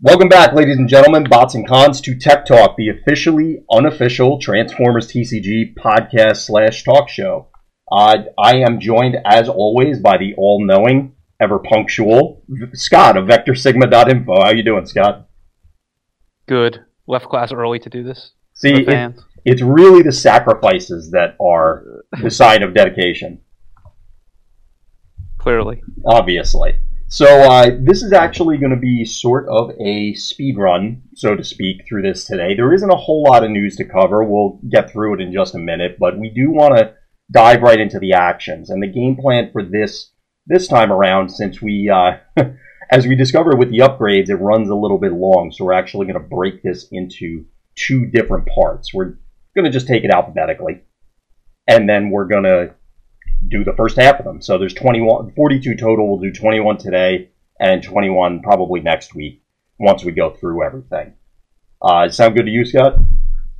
Welcome back, ladies and gentlemen, bots and cons, to Tech Talk, the officially unofficial Transformers TCG podcast slash talk show. Uh, I am joined, as always, by the all-knowing, ever punctual Scott of VectorSigma.info. How you doing, Scott? Good. Left class early to do this. See, it, it's really the sacrifices that are the sign of dedication. Clearly. obviously. So uh, this is actually going to be sort of a speed run, so to speak, through this today. There isn't a whole lot of news to cover. We'll get through it in just a minute, but we do want to dive right into the actions and the game plan for this this time around. Since we, uh, as we discovered with the upgrades, it runs a little bit long, so we're actually going to break this into two different parts. We're going to just take it alphabetically, and then we're going to do the first half of them. So there's 21, 42 total. We'll do 21 today and 21 probably next week once we go through everything. Uh, sound good to you, Scott?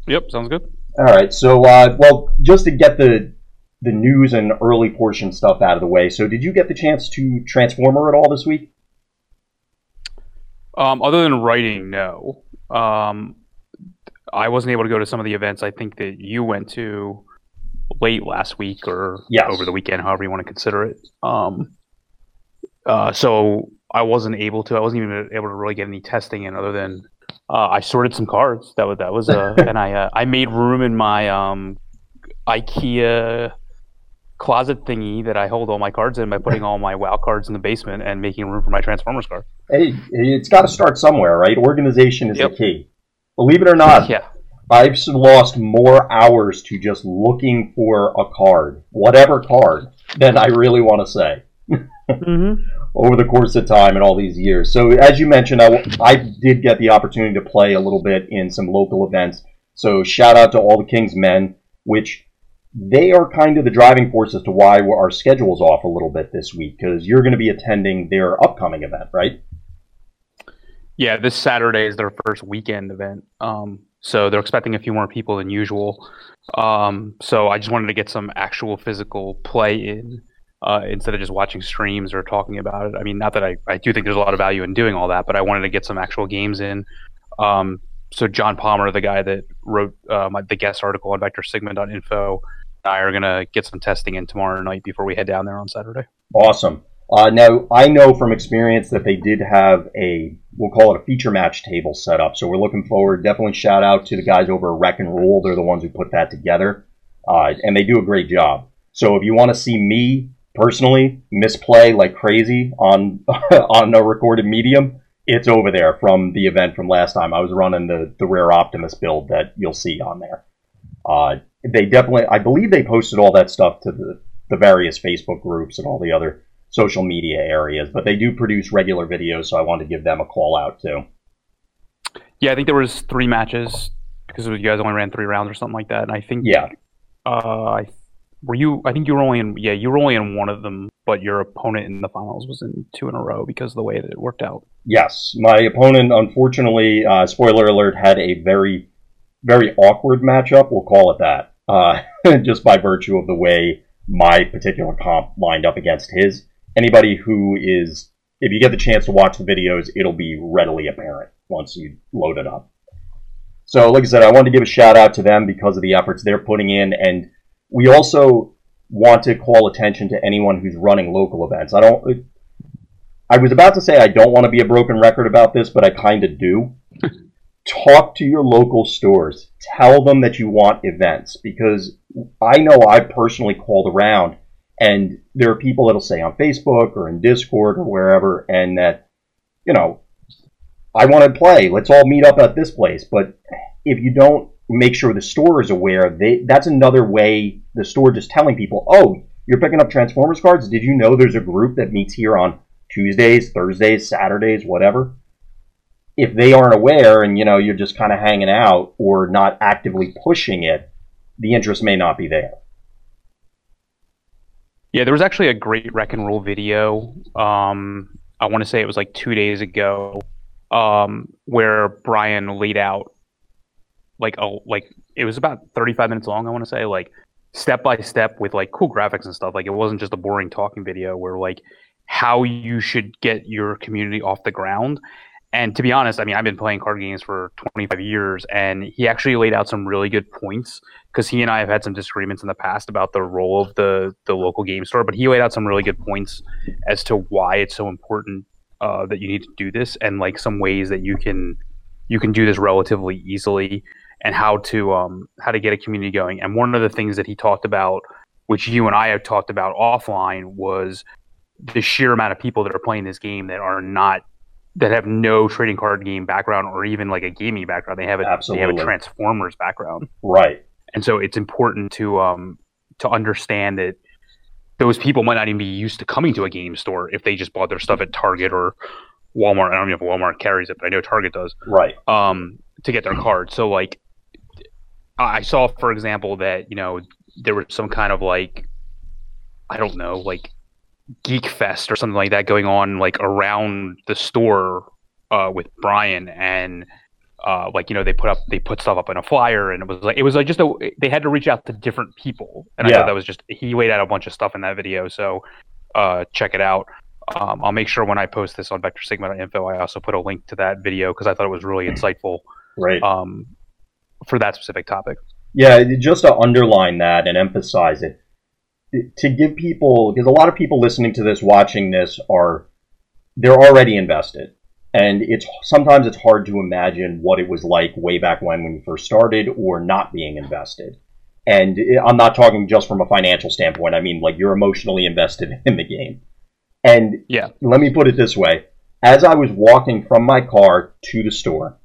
Yep, sounds good. All right. So, uh, well, just to get the the news and early portion stuff out of the way. So, did you get the chance to Transformer at all this week? Um, other than writing, no. Um, I wasn't able to go to some of the events I think that you went to late last week or Yes. over the weekend, however you want to consider it. Um, uh, so I wasn't able to. I wasn't even able to really get any testing in, other than uh, I sorted some cards. That was that was uh, and I uh, I made room in my um, IKEA closet thingy that I hold all my cards in by putting all my WoW cards in the basement and making room for my Transformers card. Hey, it's got to start somewhere, right? Organization is Yep. the key. Believe it or not, Yeah. I've lost more hours to just looking for a card, whatever card, than I really want to say Mm-hmm. over the course of time and all these years. So, as you mentioned, I did get the opportunity to play a little bit in some local events. So, shout out to all the King's Men, which they are kind of the driving force as to why we're- our schedule's off a little bit this week because you're going to be attending their upcoming event, right? Yeah, this Saturday is their first weekend event. Um, so they're expecting a few more people than usual. Um, so I just wanted to get some actual physical play in uh, instead of just watching streams or talking about it. I mean, not that I, I do think there's a lot of value in doing all that, but I wanted to get some actual games in. Um, so John Palmer, the guy that wrote uh, my, the guest article on VectorSigma.info, and I are gonna get some testing in tomorrow night before we head down there on Saturday. Awesome. Uh, now, I know from experience that they did have a, we'll call it a feature match table set up. So we're looking forward. Definitely shout out to the guys over at Wreck and Rule. They're the ones who put that together. Uh, and they do a great job. So if you want to see me personally misplay like crazy on on a recorded medium, it's over there from the event from last time. I was running the, the Rare Optimus build that you'll see on there. Uh, they definitely, I believe they posted all that stuff to the, the various Facebook groups and all the other social media areas, but they do produce regular videos, so I wanted to give them a call out too. Yeah, I think there was three matches because you guys only ran three rounds or something like that, and I think Yeah, Uh, I were you? I think you were only in. Yeah, you were only in one of them, but your opponent in the finals was in two in a row because of the way that it worked out. yes. My opponent, unfortunately, uh, spoiler alert, had a very, very awkward matchup. We'll call it that, uh, just by virtue of the way my particular comp lined up against his. Anybody who is, if you get the chance to watch the videos, it'll be readily apparent once you load it up. So, like I said, I wanted to give a shout out to them because of the efforts they're putting in, and we also want to call attention to anyone who's running local events. I don't. I was about to say I don't want to be a broken record about this, but I kind of do. Talk to your local stores. Tell them that you want events because I know I've personally called around, and there are people that'll say on Facebook or in Discord or wherever, and that you know I want to play. Let's all meet up at this place. But if you don't make sure the store is aware, they, that's another way the store just telling people, oh, you're picking up Transformers cards. Did you know there's a group that meets here on Tuesdays, Thursdays, Saturdays, whatever? If they aren't aware and you know you're just kind of hanging out or not actively pushing it, the interest may not be there. Yeah, there was actually a great Wreck and Rule video. Um, I want to say it was like two days ago, um, where Brian laid out like a like it was about 35 minutes long. I want to say like step by step with like cool graphics and stuff. Like it wasn't just a boring talking video where like how you should get your community off the ground. And to be honest, I mean, I've been playing card games for 25 years, and he actually laid out some really good points because he and I have had some disagreements in the past about the role of the the local game store. But he laid out some really good points as to why it's so important uh, that you need to do this, and like some ways that you can you can do this relatively easily, and how to um, how to get a community going. And one of the things that he talked about, which you and I have talked about offline, was the sheer amount of people that are playing this game that are not that have no trading card game background or even like a gaming background. They have a Absolutely. they have a Transformers background, Right. and so it's important to um to understand that those people might not even be used to coming to a game store if they just bought their stuff at Target or Walmart. I don't know if Walmart carries it, but I know Target does. Right. Um, to get their card. So like, I saw, for example, that you know there was some kind of like, I don't know, like geek fest or something like that going on like around the store uh, with Brian and uh, like you know they put up they put stuff up in a flyer and it was like it was like just a they had to reach out to different people and I Yeah. thought that was just he laid out a bunch of stuff in that video so uh, check it out. Um, I'll make sure when I post this on Vector Sigma info I also put a link to that video because I thought it was really insightful Right. um, for that specific topic. Yeah, just to underline that and emphasize it, to give people, because a lot of people listening to this, watching this, are they're already invested, and it's sometimes it's hard to imagine what it was like way back when when you first started or not being invested. And I'm not talking just from a financial standpoint. I mean, like you're emotionally invested in the game. And Yeah. let me put it this way: as I was walking from my car to the store,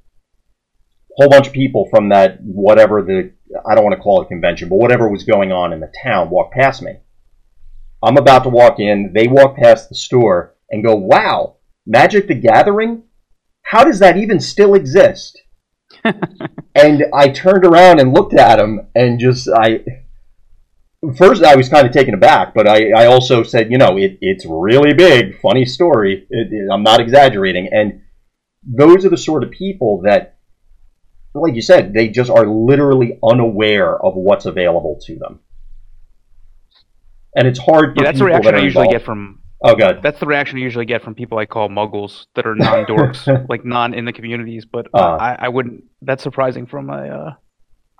a whole bunch of people from that whatever the I don't want to call it a convention, but whatever was going on in the town walked past me. I'm about to walk in, they walk past the store and go, "Wow, Magic the Gathering? How does that even still exist?" and I turned around and looked at them and just I first I was kind of taken aback, but I, I also said, you know, it, it's really big, funny story. It, it- I'm not exaggerating, and those are the sort of people that like you said, they just are literally unaware of what's available to them. And it's hard for Yeah, that's the reaction that I usually get from Oh, God. that's the reaction I usually get from people I call muggles that are non dorks, like non in the communities. But uh, Uh. I, I wouldn't. That's surprising from a uh,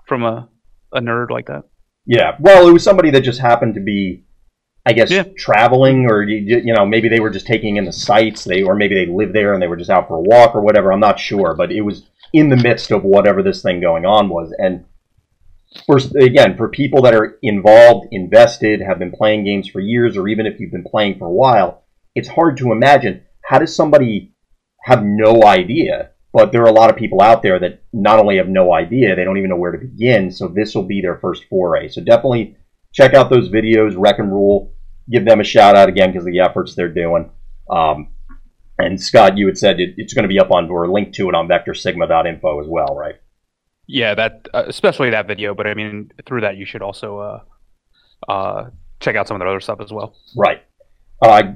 from a, a nerd like that. Yeah. Well, it was somebody that just happened to be, I guess, Yeah. traveling, or you, you know, maybe they were just taking in the sights. They or maybe they lived there and they were just out for a walk or whatever. I'm not sure, but it was in the midst of whatever this thing going on was. And for again, for people that are involved, invested, have been playing games for years, or even if you've been playing for a while, it's hard to imagine how does somebody have no idea. But there are a lot of people out there that not only have no idea, they don't even know where to begin. So this will be their first foray. So definitely check out those videos, Wreck and Rule. Give them a shout out again because of the efforts they're doing. Um, and Scott, you had said it, it's going to be up on or linked to it on vectorsigma.info as well, right? Yeah, that uh, especially that video. But I mean, through that you should also uh, uh, check out some of their other stuff as well. Right. Uh,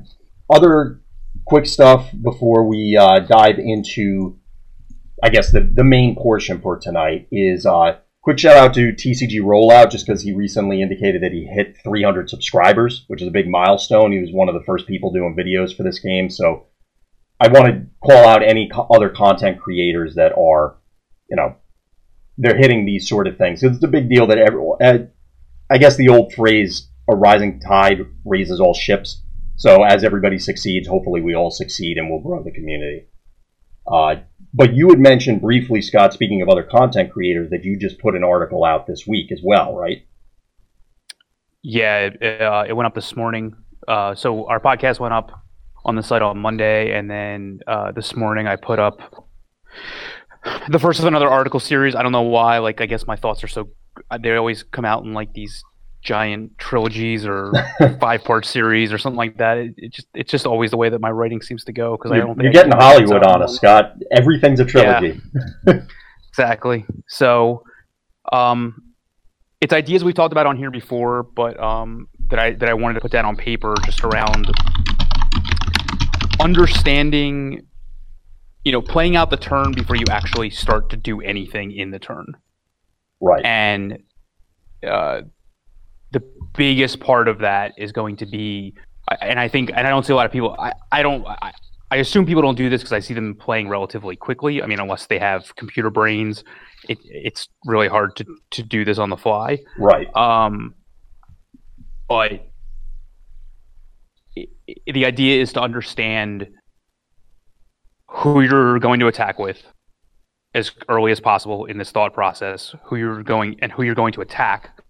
other quick stuff before we uh, dive into, I guess, the, the main portion for tonight is uh, quick shout out to TCG Rollout just because he recently indicated that he hit 300 subscribers, which is a big milestone. He was one of the first people doing videos for this game. So I want to call out any co- other content creators that are, you know, they're hitting these sort of things. It's a big deal that everyone, uh, I guess the old phrase, a rising tide raises all ships. So as everybody succeeds, hopefully we all succeed and we'll grow the community. Uh, but you had mentioned briefly, Scott, speaking of other content creators, that you just put an article out this week as well, right? Yeah, it, uh, it went up this morning. Uh, so our podcast went up on the site on Monday, and then uh, this morning I put up the first of another article series. I don't know why. Like, I guess my thoughts are so they always come out in like these giant trilogies or five part series or something like that. It, it just it's just always the way that my writing seems to go because I You're, don't. Think you're I getting Hollywood on us, Scott. Everything's a trilogy. Exactly. So, um, it's ideas we've talked about on here before, but um, that I that I wanted to put down on paper, just around understanding, you know, playing out the turn before you actually start to do anything in the turn, Right. and uh, the biggest part of that is going to be, and I think, and I don't see a lot of people. I, I don't. I, I assume people don't do this because I see them playing relatively quickly. I mean, unless they have computer brains, it, it's really hard to, to do this on the fly. Right. Um, but the idea is to understand who you're going to attack with as early as possible in this thought process, who you're going and who you're going to attack,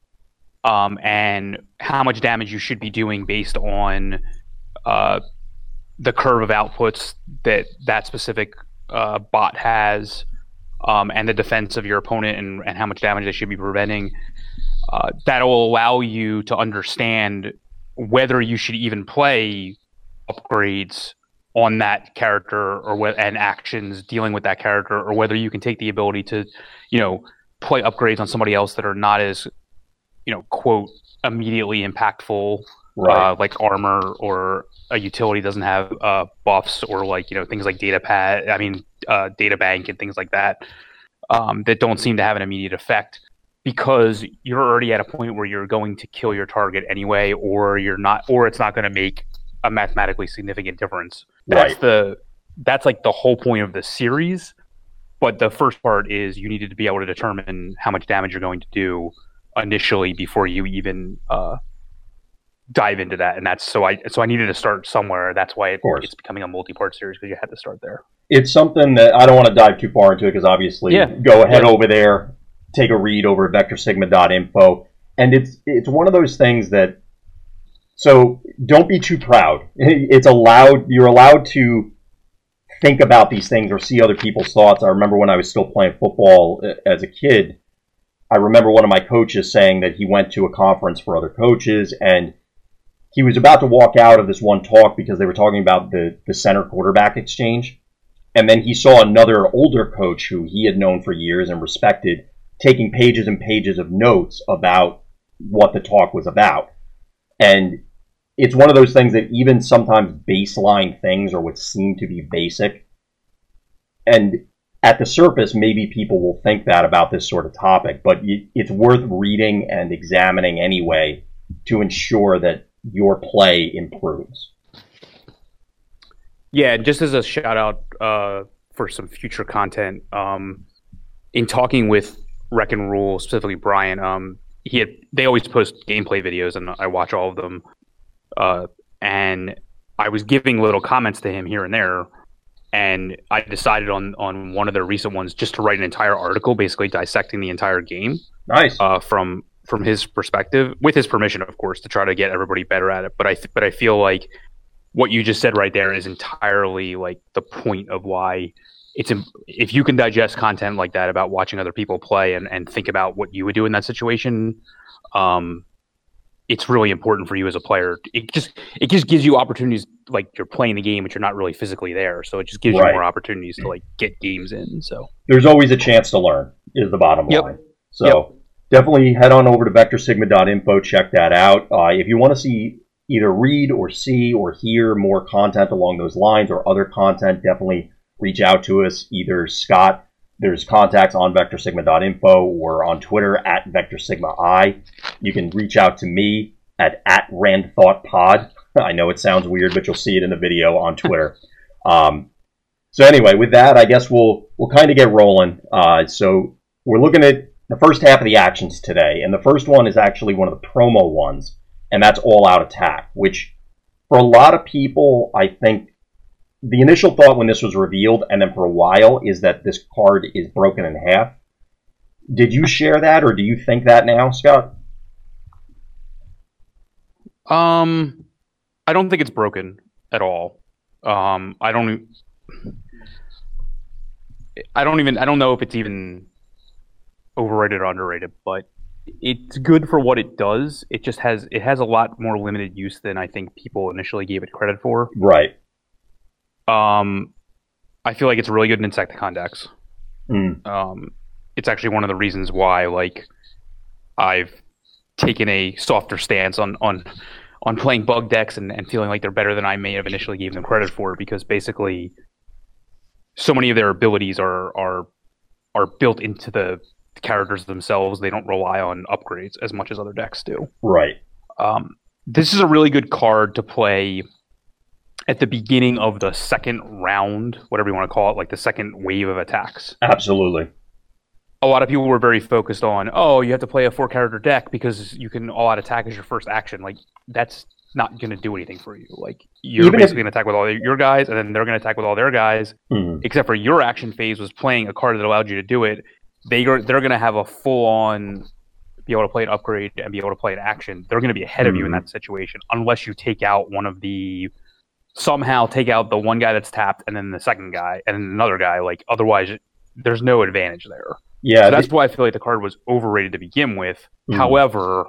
um, and how much damage you should be doing based on uh, the curve of outputs that that specific uh, bot has, um, and the defense of your opponent, and, and how much damage they should be preventing. Uh, that will allow you to understand whether you should even play upgrades on that character or what and actions dealing with that character or whether you can take the ability to you know play upgrades on somebody else that are not as you know quote immediately impactful Right. uh, like armor or a utility doesn't have uh, buffs or like you know things like data pad i mean uh, data bank and things like that um, that don't seem to have an immediate effect because you're already at a point where you're going to kill your target anyway or you're not or it's not going to make a mathematically significant difference that's Right. the that's like the whole point of the series but the first part is you needed to be able to determine how much damage you're going to do initially before you even uh, dive into that and that's so i so i needed to start somewhere that's why it, it's becoming a multi-part series because you had to start there it's something that I don't want to dive too far into it because obviously, Yeah. go ahead Yeah. over there, take a read over at vectorsigma.info, and it's it's one of those things that. So don't be too proud. It's allowed. You're allowed to think about these things or see other people's thoughts. I remember when I was still playing football uh, as a kid. I remember one of my coaches saying that he went to a conference for other coaches and he was about to walk out of this one talk because they were talking about the, the center quarterback exchange. And then he saw another older coach who he had known for years and respected taking pages and pages of notes about what the talk was about. And it's one of those things that even sometimes baseline things or what seem to be basic. And at the surface, maybe people will think that about this sort of topic, but it's worth reading and examining anyway to ensure that your play improves. Yeah, and just as a shout out uh, for some future content, um, in talking with Wreck and Rule, specifically Brian, um, he had they always post gameplay videos, and I watch all of them. Uh, and I was giving little comments to him here and there, and I decided on on one of the recent ones just to write an entire article, basically dissecting the entire game Nice. uh, from from his perspective, with his permission, of course, to try to get everybody better at it. But I th- but I feel like what you just said right there is entirely like the point of why it's if you can digest content like that about watching other people play and, and think about what you would do in that situation um it's really important for you as a player it just it just gives you opportunities like you're playing the game but you're not really physically there so it just gives Right. you more opportunities to like get games in so There's always a chance to learn, is the bottom Yep. line. So definitely head on over to vectorsigma.info, check that out. Uh, if you want to see either read or see or hear more content along those lines or other content, definitely reach out to us. Either Scott, there's contacts on vectorsigma.info or on Twitter at vectorsigmai. You can reach out to me at, at randthoughtpod. I know it sounds weird, but you'll see it in the video on Twitter. um, so anyway, with that, I guess we'll we'll kind of get rolling. Uh, so we're looking at the first half of the actions today, and the first one is actually one of the promo ones, and that's All Out Attack, which for a lot of people, I think the initial thought when this was revealed, and then for a while, is that this card is broken in half. Did you share that, or do you think that now, Scott? Um, I don't think it's broken at all. Um, I don't. I don't even. I don't know if it's even overrated or underrated, but it's good for what it does. It just has. It has a lot more limited use than I think people initially gave it credit for. Right. Um, I feel like it's really good in Insecticon decks. Mm. Um, it's actually one of the reasons why, like, I've taken a softer stance on on on playing bug decks and, and feeling like they're better than I may have initially gave them credit for because basically so many of their abilities are are are built into the characters themselves. They don't rely on upgrades as much as other decks do. Right. Um, this is a really good card to play at the beginning of the second round, whatever you want to call it, like the second wave of attacks. Absolutely. A lot of people were very focused on, oh, you have to play a four character deck because you can all out attack as your first action. Like that's not going to do anything for you. Like you're Even basically going to attack with all your guys, and then they're going to attack with all their guys. Mhm. Except for your action phase was playing a card that allowed you to do it. They are, they're going to have a full on be able to play an upgrade and be able to play an action. They're going to be ahead of you in Mhm. that situation unless you take out one of the somehow take out the one guy that's tapped and then the second guy and then another guy. Like otherwise, there's no advantage there. Yeah, So that's why I feel like the card was overrated to begin with. Mhm. However,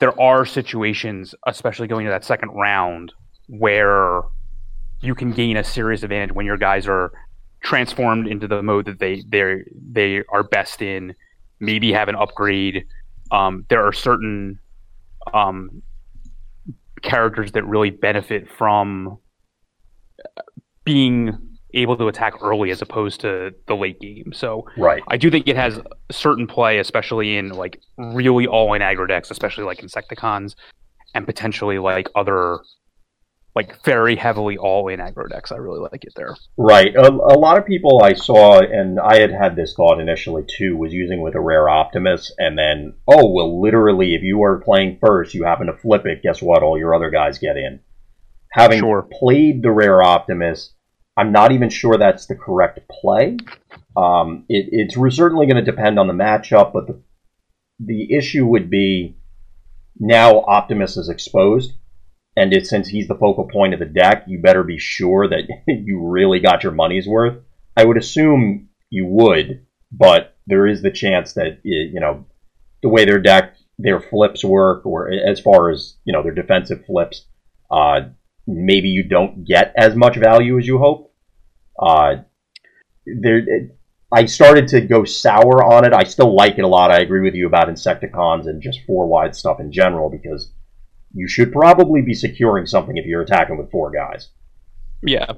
there are situations, especially going to that second round, where you can gain a serious advantage when your guys are transformed into the mode that they they they are best in. Maybe have an upgrade. Um, there are certain um, characters that really benefit from uh, being able to attack early as opposed to the late game. So right. I do think it has certain play, especially in like really all in aggro decks, especially like Insecticons, and potentially like other like very heavily all in aggro decks. I really like it there. Right. A, a lot of people I saw, and I had had this thought initially too, was using with a rare Optimus, and then, oh, well, literally, if you are playing first, you happen to flip it, guess what? All your other guys get in. Having Sure. played the rare Optimus, I'm not even sure that's the correct play. Um, it, it's certainly going to depend on the matchup, but the the issue would be now Optimus is exposed, and it, since he's the focal point of the deck, you better be sure that you really got your money's worth. I would assume you would, but there is the chance that y- you know the way their deck, their flips work, or as far as you know their defensive flips, uh, maybe you don't get as much value as you hope. Uh, there, it- I started to go sour on it. I still like it a lot. I agree with you about Insecticons and just four wide stuff in general because you should probably be securing something if you're attacking with four guys. Yeah,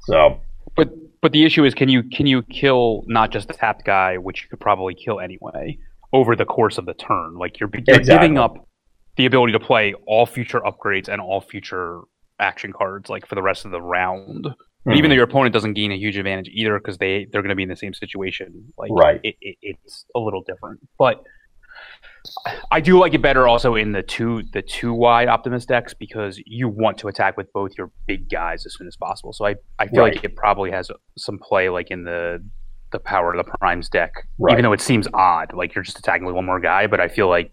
So but but the issue is, can you can you kill not just the tapped guy, which you could probably kill anyway, over the course of the turn? Like you're, you're Exactly. giving up the ability to play all future upgrades and all future action cards, like for the rest of the round. But even hmm. though your opponent doesn't gain a huge advantage either, because they they're going to be in the same situation. Like Right. it, it, it's a little different, but I do like it better also in the two the two wide Optimus decks because you want to attack with both your big guys as soon as possible. So I, I feel Right. like it probably has some play like in the the power of the primes deck, Right. even though it seems odd, like you're just attacking with one more guy. But I feel like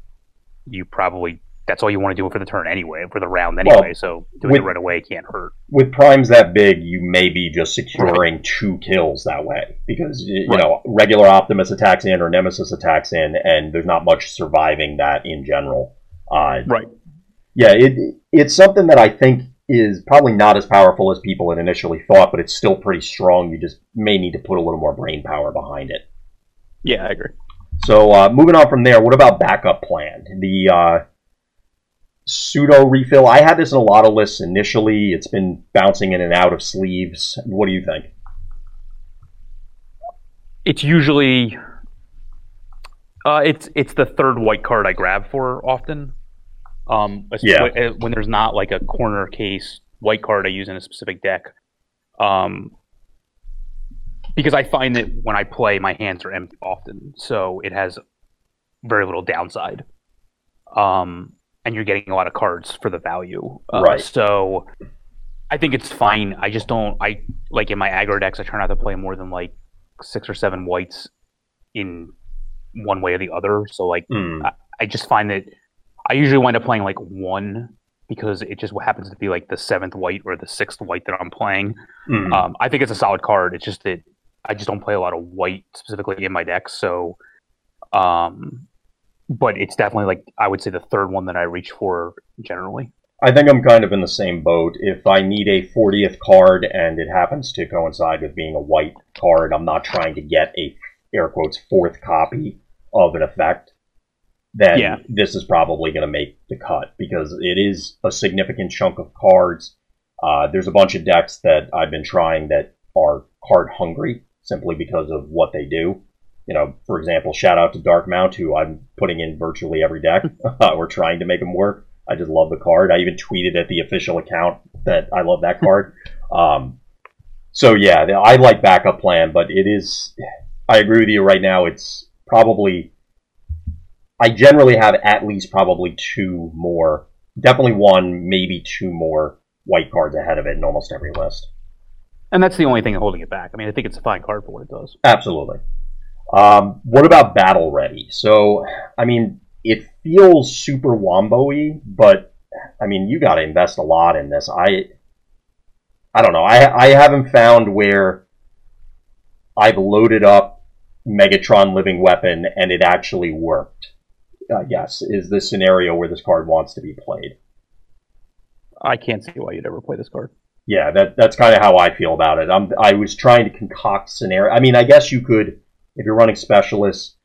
you probably that's all you want to do for the turn anyway, for the round Well, anyway. so doing with- it right away can't hurt. with primes that big, you may be just securing two kills that way because you Right. know regular Optimus attacks in or Nemesis attacks in, and there's not much surviving that in general. Uh, Right. yeah, it it's something that I think is probably not as powerful as people had initially thought, but it's still pretty strong. You just may need to put a little more brain power behind it. Yeah, I agree. So uh, moving on from there, what about backup plan? The uh, pseudo refill. I had this in a lot of lists initially. It's been bouncing in and out of sleeves. What do you think? It's usually uh, it's it's the third white card I grab for often. Um, Yeah. when- when there's not like a corner case white card I use in a specific deck. Um, because I find that when I play, my hands are empty often, so it has very little downside. Um, and you're getting a lot of cards for the value. Uh, Right. So I think it's fine. I just don't. I like in my aggro decks. I try not to play more than like six or seven whites in one way or the other. So like Hmm. I just find that I usually wind up playing like one because it just happens to be like the seventh white or the sixth white that I'm playing. Hmm. Um, I think it's a solid card. It's just that I just don't play a lot of white specifically in my deck. So, um, but it's definitely like I would say the third one that I reach for generally. I think I'm kind of in the same boat. If I need a 40th card and it happens to coincide with being a white card, I'm not trying to get a air quotes fourth copy of an effect. Then Yeah. this is probably going to make the cut because it is a significant chunk of cards. Uh, there's a bunch of decks that I've been trying that are card hungry simply because of what they do. You know, for example, shout out to Dark Mount, who I'm putting in virtually every deck. We're trying to make him work. I just love the card. I even tweeted at the official account that I love that card. Um, so yeah, I like backup plan, but it is. I agree with you. Right now, it's probably. I generally have at least probably two more, definitely one, maybe two more white cards ahead of it in almost every list. And that's the only thing holding it back. I mean, I think it's a fine card for what it does. Absolutely. Um, what about Battle Ready? So, I mean, it feels super wombo-y, but I mean, you got to invest a lot in this. I, I don't know. I I haven't found where I've loaded up Megatron Living Weapon and it actually worked. I guess is the scenario where this card wants to be played. I can't see why you'd ever play this card. Yeah, that that's kind of how I feel about it. I'm I was trying to concoct scenario. I mean, I guess you could if you're running specialists,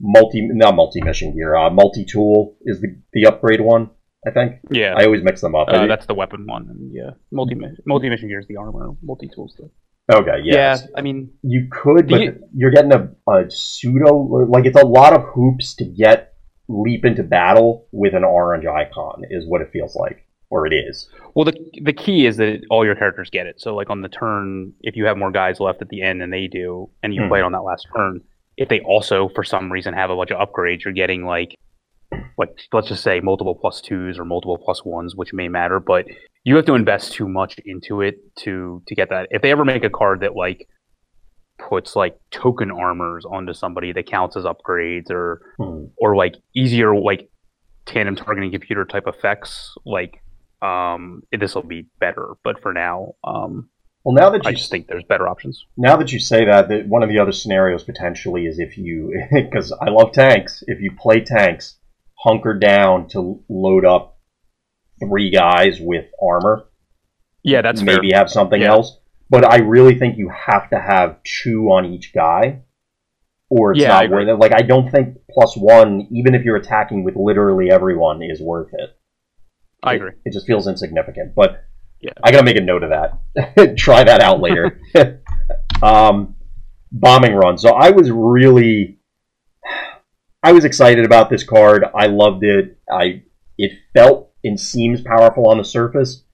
multi not multi mission gear, uh, multi tool is the the upgrade one. I think. Yeah, I always mix them up. Uh, that's the weapon one, and yeah, multi multi mission gear is the armor, multi tools. Okay, yes. yeah. I mean, you could, but you, you're getting a, a pseudo like it's a lot of hoops to get leap into battle with an orange icon is what it feels like or it is. Well, the the key is that all your characters get it. So, like on the turn, if you have more guys left at the end than they do, and you mm. play it on that last turn, if they also for some reason have a bunch of upgrades, you're getting like, like let's just say multiple plus twos or multiple plus ones, which may matter, but you have to invest too much into it to to get that. If they ever make a card that like puts like token armors onto somebody that counts as upgrades or mm. or like easier like tandem targeting computer type effects like um, this will be better. But for now, um, well, now that you, I just think there's better options. Now that you say that, that one of the other scenarios potentially is if you, because I love tanks, if you play tanks, hunker down to load up three guys with armor. Yeah, that's maybe fair. have something yeah. else. But I really think you have to have two on each guy, or it's yeah, not worth it. Like I don't think plus one, even if you're attacking with literally everyone, is worth it. I agree. It, it just feels insignificant. But yeah. I gotta make a note of that. Try that out later. um, bombing run. So I was really, I was excited about this card. I loved it. I it felt and seems powerful on the surface.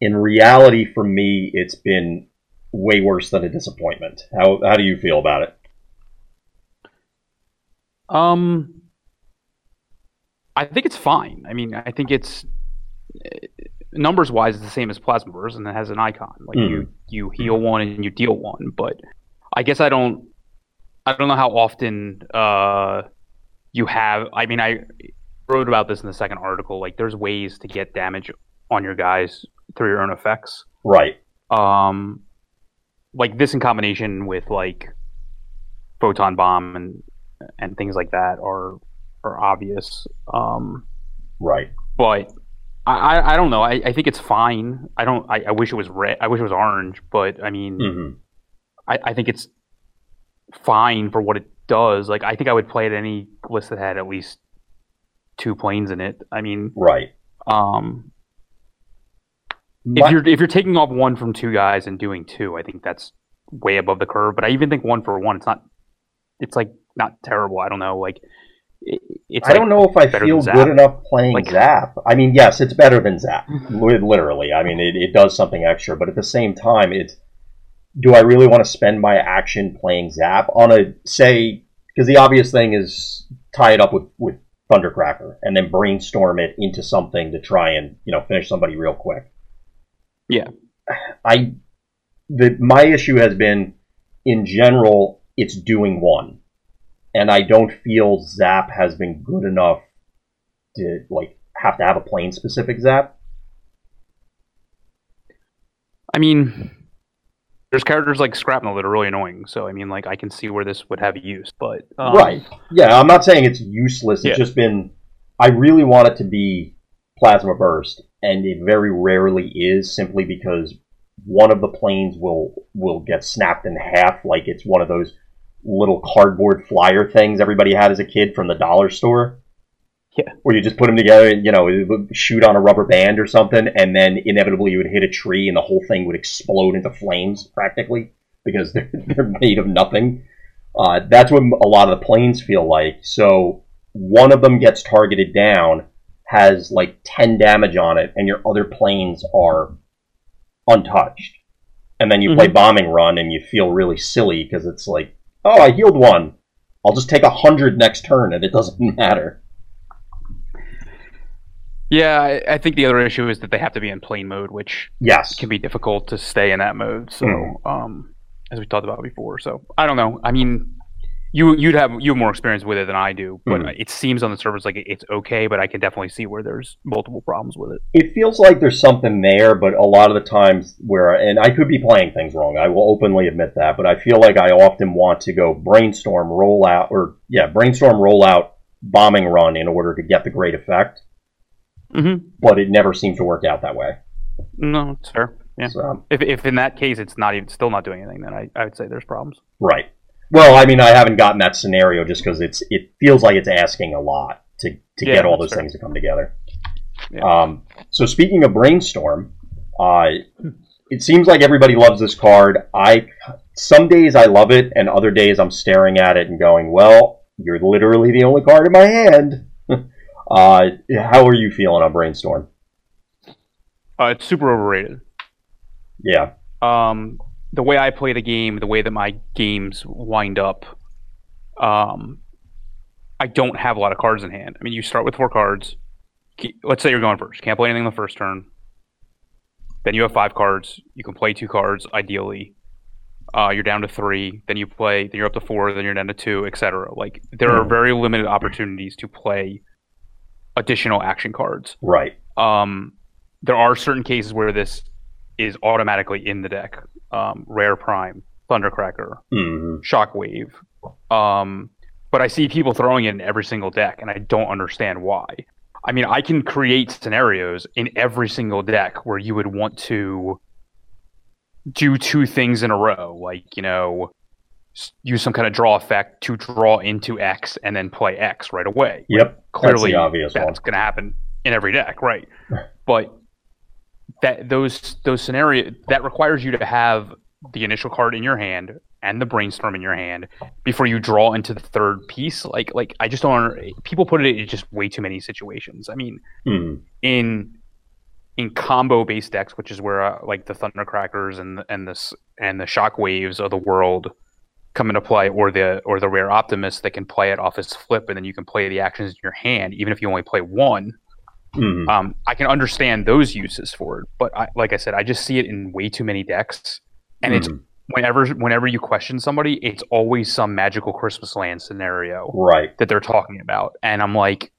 In reality, for me, it's been way worse than a disappointment. How how do you feel about it? Um, I think it's fine. I mean, I think it's numbers wise it's the same as plasma burst and it has an icon. Like mm. you you heal one and you deal one but i guess i don't i don't know how often uh you have i mean i wrote about this in the second article like there's ways to get damage on your guys through your own effects. Right. Um like this in combination with like photon bomb and and things like that are are obvious. Um right. but I, I don't know. I, I think it's fine. I don't. I, I wish it was red. I wish it was orange. But I mean, mm-hmm. I, I think it's fine for what it does. Like I think I would play it any list that had at least two planes in it. I mean, right. Um, if you're if you're taking off one from two guys and doing two, I think that's way above the curve. But I even think one for one, it's not. It's like not terrible. I don't know. Like it's I like don't know if I feel good enough playing like, Zap. I mean, yes, it's better than Zap, mm-hmm. literally. I mean, it, it does something extra, but at the same time, it's do I really want to spend my action playing Zap on a say? Because the obvious thing is tie it up with with Thundercracker and then brainstorm it into something to try and you know finish somebody real quick. Yeah, I the my issue has been in general it's doing one and I don't feel Zap has been good enough to like have to have a plane specific Zap. I mean, there's characters like Shrapnel that are really annoying. So I mean, like I can see where this would have use, but um, right, yeah, I'm not saying it's useless. It's yeah. just been I really want it to be Plasma Burst, and it very rarely is, simply because one of the planes will will get snapped in half, like it's one of those little cardboard flyer things everybody had as a kid from the dollar store. Yeah. Where you just put them together and, you know, shoot on a rubber band or something, and then inevitably you would hit a tree and the whole thing would explode into flames practically because they're, they're made of nothing. Uh, that's what a lot of the planes feel like. So one of them gets targeted down, has like 10 damage on it, and your other planes are untouched, and then you play bombing run and you feel really silly because it's like, oh, I healed one. I'll just take a hundred next turn and it doesn't matter. Yeah, I, I think the other issue is that they have to be in plane mode, which Yes. can be difficult to stay in that mode. So, Mhm. um, as we talked about before, so I don't know. I mean, you you'd have you have more experience with it than I do, but Mhm. it seems on the surface like it's okay. But I can definitely see where there's multiple problems with it. It feels like there's something there, but a lot of the times where, and I could be playing things wrong, I will openly admit that, but I feel like I often want to go brainstorm, roll out, or yeah, brainstorm, roll out, bombing run in order to get the great effect, Mm-hmm. but it never seems to work out that way. No, it's fair. Yeah. So, If if in that case it's not even still not doing anything, then I, I would say there's problems. right. Well, I mean, I haven't gotten that scenario just because it's it feels like it's asking a lot to to Yeah, get all those fair. things to come together. Yeah. Um, so speaking of brainstorm, uh, it seems like everybody loves this card. I some days I love it, and other days I'm staring at it and going, "Well, you're literally the only card in my hand." uh, how are you feeling on brainstorm? Uh, it's super overrated. Yeah, um, the way I play the game, the way that my games wind up, um, I don't have a lot of cards in hand. I mean, you start with four cards. Let's say you're going first. Can't play anything on the first turn. Then you have five cards. You can play two cards, ideally. Uh, you're down to three. Then you play. Then you're up to four. Then you're down to two, etc. Like there are Mhm. very limited opportunities to play additional action cards. right. Um, there are certain cases where this is automatically in the deck. Um, Rare Prime, Thundercracker, hmm Shockwave. Um, but I see people throwing it in every single deck, and I don't understand why. I mean, I can create scenarios in every single deck where you would want to do two things in a row, like you know, use some kind of draw effect to draw into X and then play X right away Yep. clearly That's obvious that's going to happen in every deck, right? but that those those scenario that requires you to have the initial card in your hand and the brainstorm in your hand before you draw into the third piece. Like like I just don't. People put it in just way too many situations. I mean, Hmm. in in combo based decks, which is where uh, like the Thundercrackers and the, and this and the Shockwaves of the world come into play, or the or the rare Optimus that can play it off his flip, and then you can play the actions in your hand, even if you only play one. Hmm. Um, I can understand those uses for it, but I, like I said, I just see it in way too many decks, and it's Mhm. whenever whenever you question somebody, it's always some magical Christmas land scenario right. that they're talking about, and I'm like,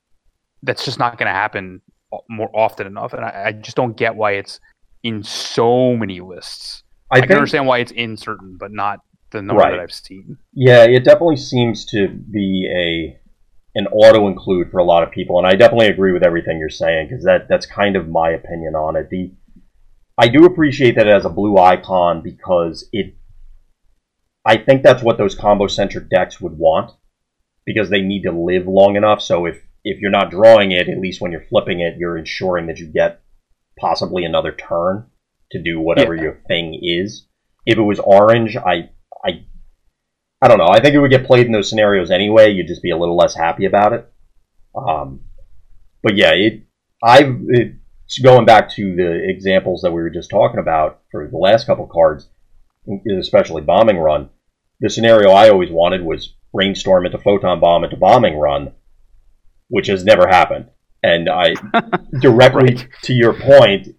that's just not going to happen more often enough, and I, I just don't get why it's in so many lists. I, I, think can understand why it's in certain, but not the number Right. that I've seen. Yeah, it definitely seems to be a an auto include for a lot of people, and I definitely agree with everything you're saying because that that's kind of my opinion on it. The I do appreciate that it has a blue icon because it. I think that's what those combo centric decks would want because they need to live long enough. So if if you're not drawing it, at least when you're flipping it, you're ensuring that you get possibly another turn to do whatever Yeah. your thing is. If it was orange, I I I don't know. I think it would get played in those scenarios anyway. You'd just be a little less happy about it. Um, but yeah, it. I've going back to the examples that we were just talking about for the last couple cards, especially bombing run. The scenario I always wanted was brainstorm into photon bomb into bombing run, which has never happened. And I directly Right. to your point,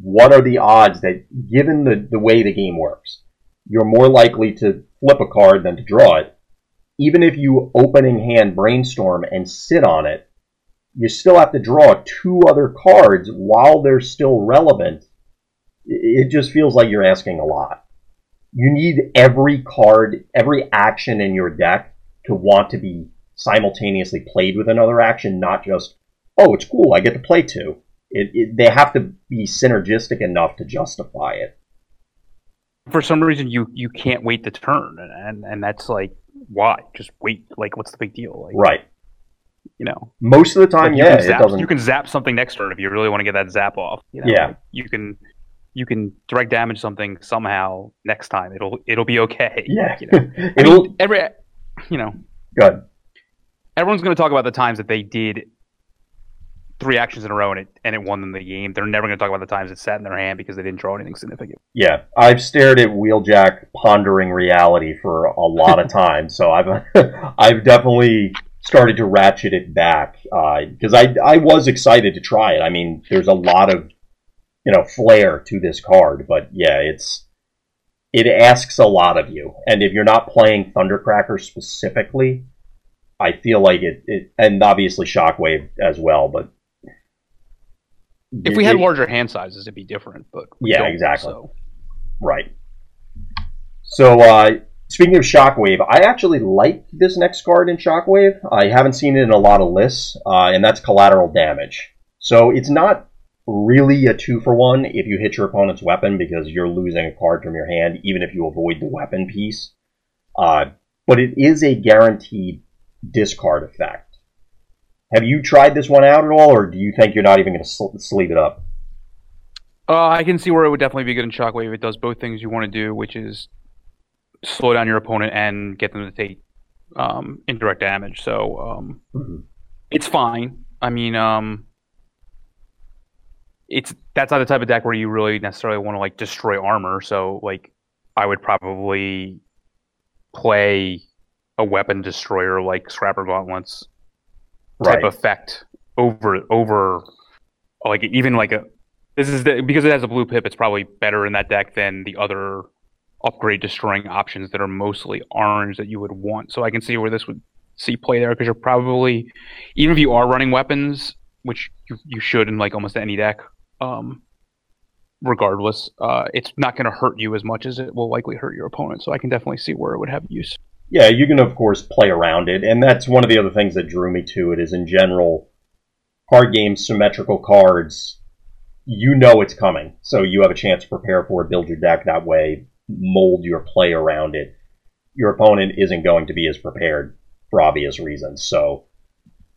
what are the odds that given the, the way the game works, you're more likely to flip a card than to draw it. Even if you opening hand brainstorm and sit on it, you still have to draw two other cards while they're still relevant. It just feels like you're asking a lot. You need every card, every action in your deck to want to be simultaneously played with another action, not just, oh, it's cool, I get to play two. It, it, they have to be synergistic enough to justify it. For some reason, you you can't wait the turn, and and, and that's like why? Just wait. Like, what's the big deal? Like, Right. you know, Most of the time, Like, you yeah, can it zap, doesn't. You can zap something next turn if you really want to get that zap off. You know? Yeah. Like, you can you can direct damage something somehow next time. It'll it'll be okay. yeah. You know? It'll, mean, every you know good. everyone's going to talk about the times that they did three actions in a row and it and it won them the game. They're never going to talk about the times it sat in their hand because they didn't draw anything significant. Yeah, I've stared at Wheeljack pondering reality for a lot of time, so I've I've definitely started to ratchet it back because uh, I I was excited to try it. I mean, there's a lot of you know flair to this card, but yeah, it's it asks a lot of you, and if you're not playing Thundercracker specifically, I feel like it, it and obviously Shockwave as well, but if we had larger hand sizes, it'd be different. But yeah, exactly. So. Right. So uh, speaking of Shockwave, I actually like this next card in Shockwave. I haven't seen it in a lot of lists, uh, and that's collateral damage. So it's not really a two for one if you hit your opponent's weapon because you're losing a card from your hand, even if you avoid the weapon piece. Uh, but it is a guaranteed discard effect. Have you tried this one out at all, or do you think you're not even going to sl- sleeve it up? Uh, I can see where it would definitely be good in Shockwave. It does both things you want to do, which is slow down your opponent and get them to take um, indirect damage. So um, mm-hmm. it's fine. I mean, um, it's that's not the type of deck where you really necessarily want to like destroy armor. So like, I would probably play a weapon destroyer like Scrapper Gauntlets type right. effect over over like even like a this is the, because it has a blue pip. It's probably better in that deck than the other upgrade destroying options that are mostly orange that you would want. So I can see where this would see play there because you're probably even if you are running weapons, which you, you should in like almost any deck, um, regardless, uh, it's not going to hurt you as much as it will likely hurt your opponent. So I can definitely see where it would have use. Yeah, you can of course play around it, and that's one of the other things that drew me to it. Is in general, card games, symmetrical cards, you know it's coming, so you have a chance to prepare for it, build your deck that way, mold your play around it. Your opponent isn't going to be as prepared for obvious reasons. So,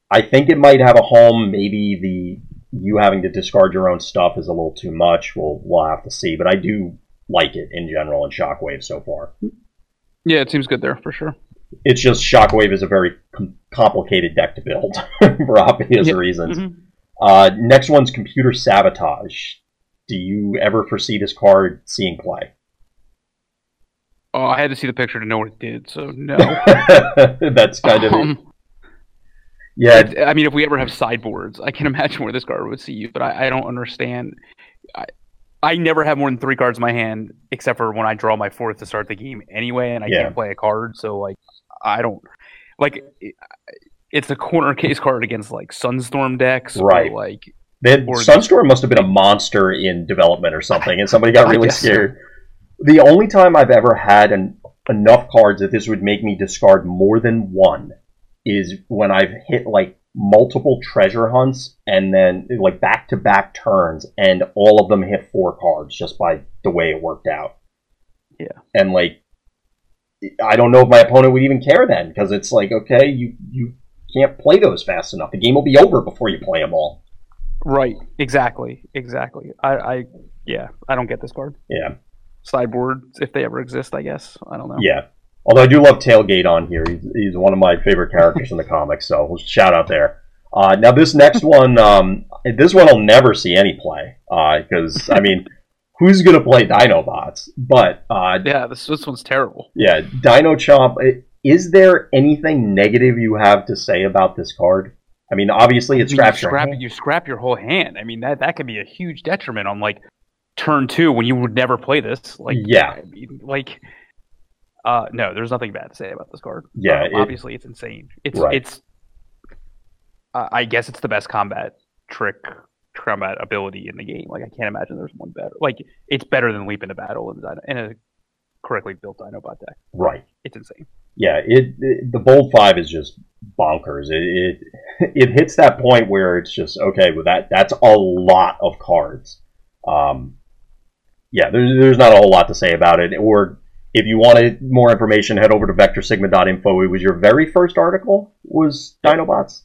I think it might have a home. Maybe the you having to discard your own stuff is a little too much. We'll we'll have to see, but I do like it in general in Shockwave so far. Yeah, it seems good there for sure. It's just Shockwave is a very com- complicated deck to build for obvious yep. reasons. Mm-hmm. Uh, next one's Computer Sabotage. Do you ever foresee this card seeing play? Oh, I had to see the picture to know what it did, so no. That's kind of. Um, yeah. I mean, if we ever have sideboards, I can imagine where this card would see you, but I, I don't understand. I, I never have more than three cards in my hand, except for when I draw my fourth to start the game anyway, and I yeah. can't play a card. So like, I don't like. It's a corner case card against like Sunstorm decks, right? like, then Sunstorm must have been a monster in development or something, and somebody got really scared. So. The only time I've ever had an, enough cards that this would make me discard more than one is when I've hit like multiple treasure hunts and then like back to back turns and all of them hit four cards just by the way it worked out. Yeah. And like I don't know if my opponent would even care then because it's like okay, you you can't play those fast enough. The game will be over before you play them all. Right. Exactly. Exactly. I, I yeah, I don't get this card. Yeah. Sideboards if they ever exist, I guess. I don't know. Yeah. Although I do love Tailgate on here. He's, he's one of my favorite characters in the comics, so shout out there. Uh, now this next one, um, this one I'll never see any play because uh, I mean, who's gonna play Dinobots? But uh, yeah, this this one's terrible. Yeah, Dino Chomp. Is there anything negative you have to say about this card? I mean, obviously it scraps you scrap, your you scrap your whole hand. I mean that that could be a huge detriment on like turn two when you would never play this. Like yeah, I mean, like uh, no, there's nothing bad to say about this card. Yeah, um, it, obviously it's insane. It's right. it's. Uh, I guess it's the best combat trick combat ability in the game. Like I can't imagine there's one better. Like it's better than leap into battle in, in a correctly built Dinobot deck. Right. It's insane. Yeah, it, it the bold five is just bonkers. It, it it hits that point where it's just okay with that. That's a lot of cards. Um, yeah, there's there's not a whole lot to say about it. Or if you wanted more information, head over to vectorsigma.info. It was your very first article was Dinobots.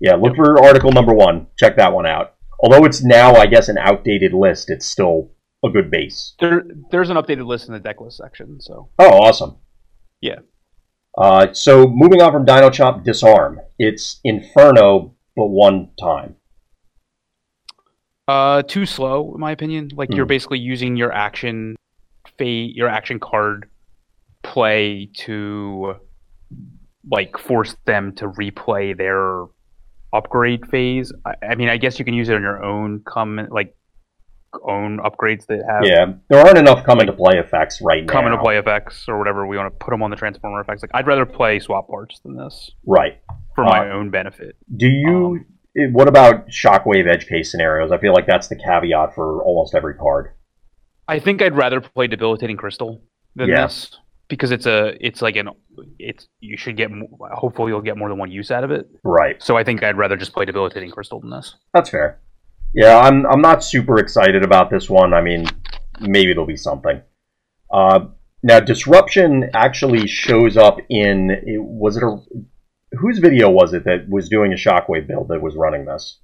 Yeah, look for article number one. Check that one out. Although it's now, I guess, an outdated list, it's still a good base. There, there's an updated list in the deck list section. So. Oh, awesome. Yeah. Uh, so moving on from Dino Chomp, Disarm. It's Inferno, but one time. Uh, too slow, in my opinion. Like you're Hmm. basically using your action, fate, your action card play to like force them to replay their upgrade phase. I, I mean, I guess you can use it on your own come like own upgrades that have Yeah, there aren't enough come into play effects right come now. Come into play effects or whatever we want to put them on the transformer effects. Like I'd rather play swap parts than this Right. for my Uh, own benefit. Do you? eh, what about shockwave edge case scenarios? I feel like that's the caveat for almost every card. I think I'd rather play debilitating crystal than Yeah. this because it's a it's like an it's you should get hopefully you'll get more than one use out of it. Right. So I think I'd rather just play debilitating crystal than this. That's fair. Yeah, I'm I'm not super excited about this one. I mean, maybe there'll be something. Uh, now, disruption actually shows up in. It, was it a whose video was it that was doing a shockwave build that was running this?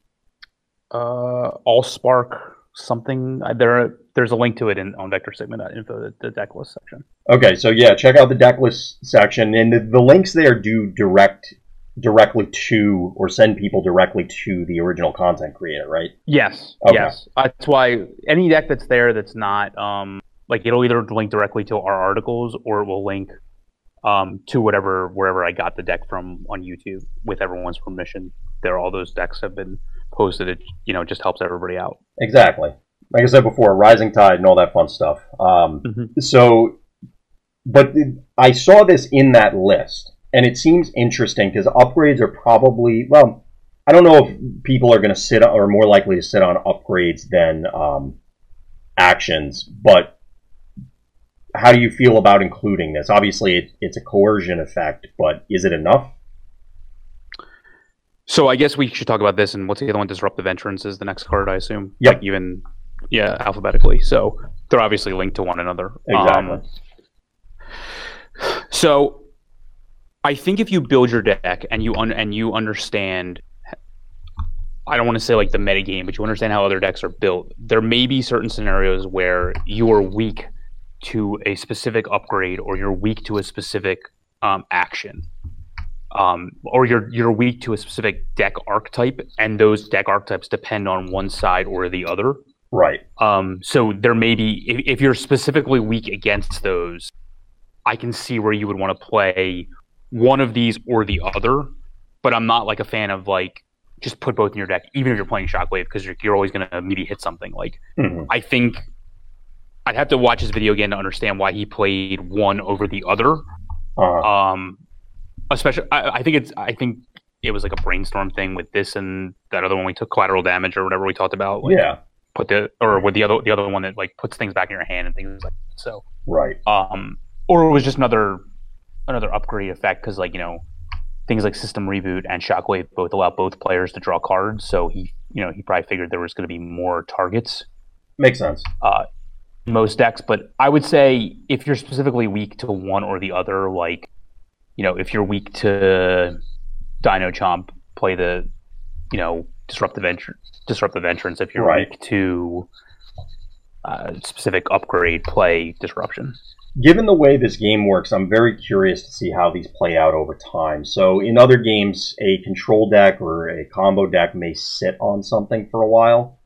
Uh, all spark something uh, there. There's a link to it in on vectorsigma.info, the, the deck list section. Okay, so yeah, check out the deck list section, and the, the links there do direct directly to or send people directly to the original content creator, right? Yes, Okay. yes. That's why any deck that's there that's not um like it'll either link directly to our articles or it will link um to whatever wherever I got the deck from on YouTube with everyone's permission. There, all those decks have been posted. It you know just helps everybody out. Exactly. Like I said before, rising tide and all that fun stuff. Um, Mhm. So, but I saw this in that list, and it seems interesting because upgrades are probably well. I don't know if people are going to sit or more likely to sit on upgrades than um, actions, but how do you feel about including this? Obviously, it, it's a coercion effect, but is it enough? So I guess we should talk about this and what's the other one? Disruptive Entrance is the next card, I assume. Yep. Like even yeah, alphabetically. So they're obviously linked to one another. Exactly. Um, so I think if you build your deck and you un- and you understand I don't want to say like the meta game, but you understand how other decks are built. There may be certain scenarios where you are weak to a specific upgrade or you're weak to a specific um, action um, or you're you're weak to a specific deck archetype, and those deck archetypes depend on one side or the other. Right. Um, so there may be if, if you're specifically weak against those, I can see where you would want to play one of these or the other. But I'm not like a fan of like just put both in your deck, even if you're playing Shockwave, because you're, you're always going to maybe hit something. Like Mhm. I think I'd have to watch his video again to understand why he played one over the other. Uh, Um, especially, I, I think it's, I think it was like a brainstorm thing with this and that other one we took collateral damage or whatever we talked about. Like, yeah. Put the or with the other the other one that like puts things back in your hand and things like that. so. Right. Um, or it was just another another upgrade effect because like you know things like system reboot and shockwave both allow both players to draw cards. So he you know he probably figured there was going to be more targets Makes sense. uh, most decks. But I would say if you're specifically weak to one or the other, like you know, if you're weak to Dino Chomp, play the you know disruptive entrance. Disruptive entrance. If you're Right. weak to uh, specific upgrade, play disruption. given the way this game works, I'm very curious to see how these play out over time. So, in other games, a control deck or a combo deck may sit on something for a while.